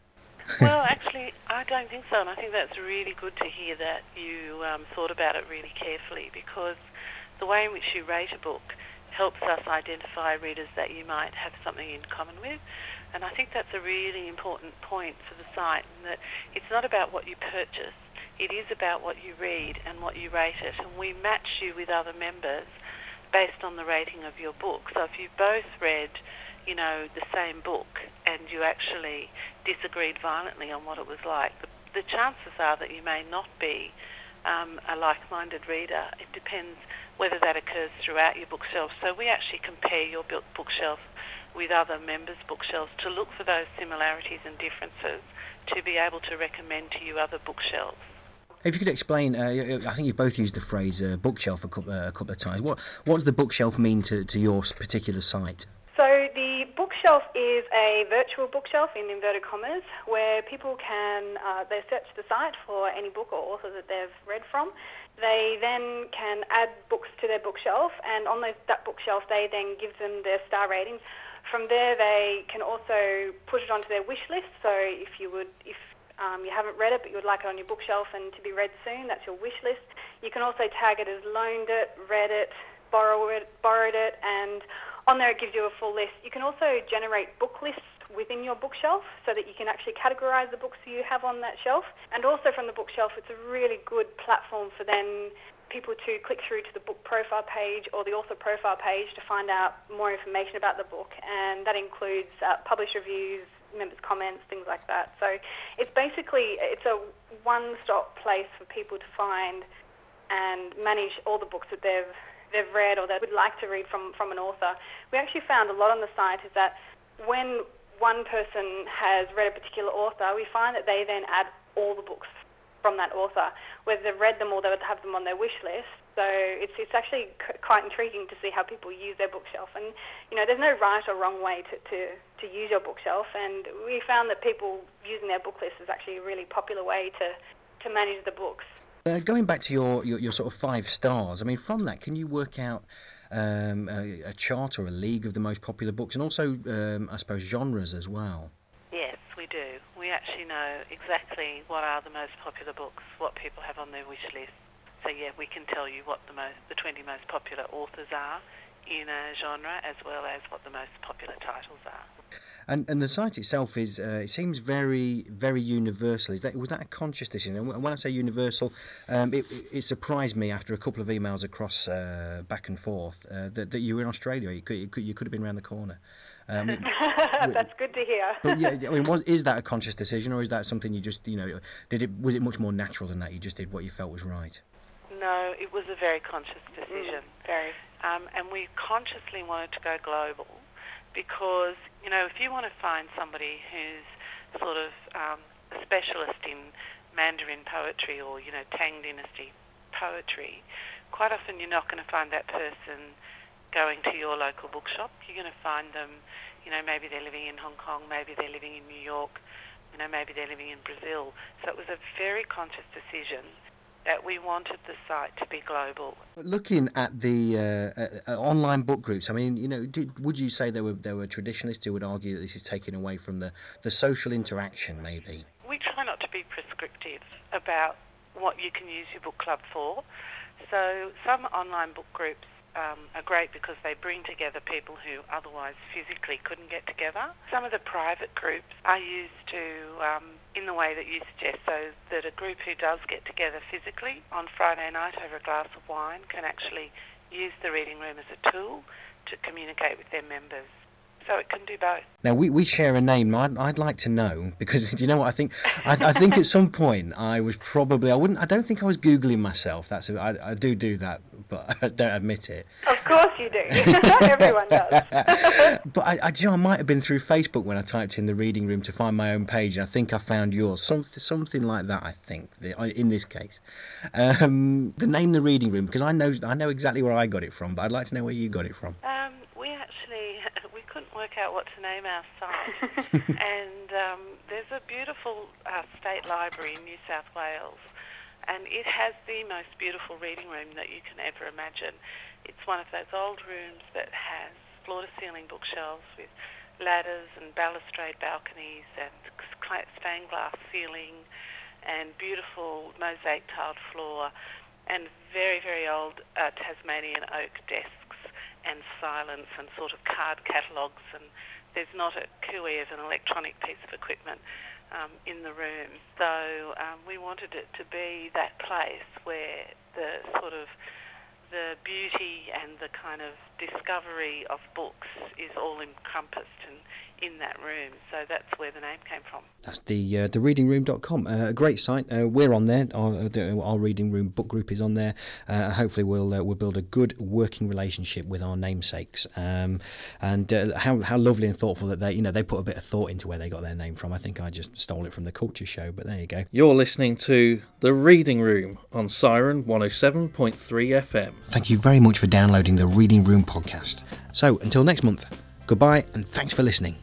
Well, actually, I don't think so, and I think that's really good to hear that you um, thought about it really carefully because the way in which you rate a book helps us identify readers that you might have something in common with. And I think that's a really important point for the site, that it's not about what you purchase, it is about what you read and what you rate it. And we match you with other members based on the rating of your book. So if you both read, you know, the same book and you actually disagreed violently on what it was like, the, the chances are that you may not be um, a like-minded reader. It depends whether that occurs throughout your bookshelf. So we actually compare your bookshelf with other members' bookshelves to look for those similarities and differences to be able to recommend to you other bookshelves. If you could explain, uh, I think you've both used the phrase uh, bookshelf a couple, uh, a couple of times. What, what does the bookshelf mean to, to your particular site? Is a virtual bookshelf in inverted commas where people can uh, they search the site for any book or author that they've read from. They then can add books to their bookshelf, and on those, that bookshelf, they then give them their star ratings. From there, they can also put it onto their wish list. So if you would, if um, you haven't read it but you would like it on your bookshelf and to be read soon, that's your wish list. You can also tag it as loaned it, read it, borrow it, borrowed it, and on there it gives you a full list. You can also generate book lists within your bookshelf so that you can actually categorize the books you have on that shelf. And also from the bookshelf, it's a really good platform for then people to click through to the book profile page or the author profile page to find out more information about the book. And that includes uh, published reviews, members' comments, things like that. So it's basically it's a one-stop place for people to find and manage all the books that they've they've read or they would like to read from, from an author. We actually found a lot on the site is that when one person has read a particular author, we find that they then add all the books from that author, whether they've read them or they would have them on their wish list. So it's it's actually c- quite intriguing to see how people use their bookshelf, and you know there's no right or wrong way to, to, to use your bookshelf, and we found that people using their book list is actually a really popular way to to manage the books. Uh, going back to your, your, your sort of five stars, I mean, from that, can you work out um, a, a chart or a league of the most popular books, and also, um, I suppose, genres as well? Yes, we do. We actually know exactly what are the most popular books, what people have on their wish list. So yeah, we can tell you what the most, the 20 most popular authors are in a genre, as well as what the most popular titles are. And and the site itself is uh, it seems very very universal. Is that was that a conscious decision? And when I say universal, um, it, it surprised me after a couple of emails across uh, back and forth uh, that, that you were in Australia. You could, you could you could have been around the corner. Um, *laughs* That's good to hear. but yeah, *laughs* I mean, was, is that a conscious decision, or is that something you just you know did it was it much more natural than that? You just did what you felt was right. No, it was a very conscious decision. very. Um, and we consciously wanted to go global because, you know, if you want to find somebody who's sort of um, a specialist in Mandarin poetry or, you know, Tang Dynasty poetry, quite often you're not going to find that person going to your local bookshop. You're going to find them, you know, maybe they're living in Hong Kong, maybe they're living in New York, you know, maybe they're living in Brazil. So it was a very conscious decision that we wanted the site to be global. Looking at the uh, uh, online book groups, I mean, you know, did, would you say there were there were traditionalists who would argue that this is taken away from the, the social interaction, maybe? We try not to be prescriptive about what you can use your book club for. So some online book groups um, are great because they bring together people who otherwise physically couldn't get together. Some of the private groups are used to, um, in the way that you suggest, so that a group who does get together physically on Friday night over a glass of wine can actually use the reading room as a tool to communicate with their members. So it can do both. Now we, we share a name. I'd, I'd like to know because *laughs* do you know what I think? I, I think at some point I was probably I wouldn't I don't think I was googling myself. That's a, I, I do do that, but *laughs* I don't admit it. Of course you do. *laughs* Everyone does. *laughs* but I, I, do you know, I might have been through Facebook when I typed in the reading room to find my own page, and I think I found yours. Something something like that. I think in this case, um, the name the reading room because I know I know exactly where I got it from, but I'd like to know where you got it from. Um, we actually we couldn't work out what to name our site, and um, there's a beautiful uh, state library in New South Wales, and it has the most beautiful reading room that you can ever imagine. It's one of those old rooms that has floor-to-ceiling bookshelves with ladders and balustrade balconies and stained glass ceiling and beautiful mosaic tiled floor and very, very old uh, Tasmanian oak desks and silence and sort of card catalogues and there's not a cooey of an electronic piece of equipment um, in the room. So um, we wanted it to be that place where the sort of the beauty and the kind of discovery of books is all encompassed in, in that room. So that's where the name came from. That's the uh, the readingroom.com, uh, a great site. Uh, we're on there. Our, uh, the, our reading room book group is on there. Uh, hopefully, we'll uh, we'll build a good working relationship with our namesakes. Um, and how how lovely and thoughtful that they you know they put a bit of thought into where they got their name from. I think I just stole it from the Culture Show, but there you go. You're listening to the Reading Room on Siren 107.3 FM. Thank you very much for downloading the Reading Room podcast. So until next month, Goodbye, and thanks for listening.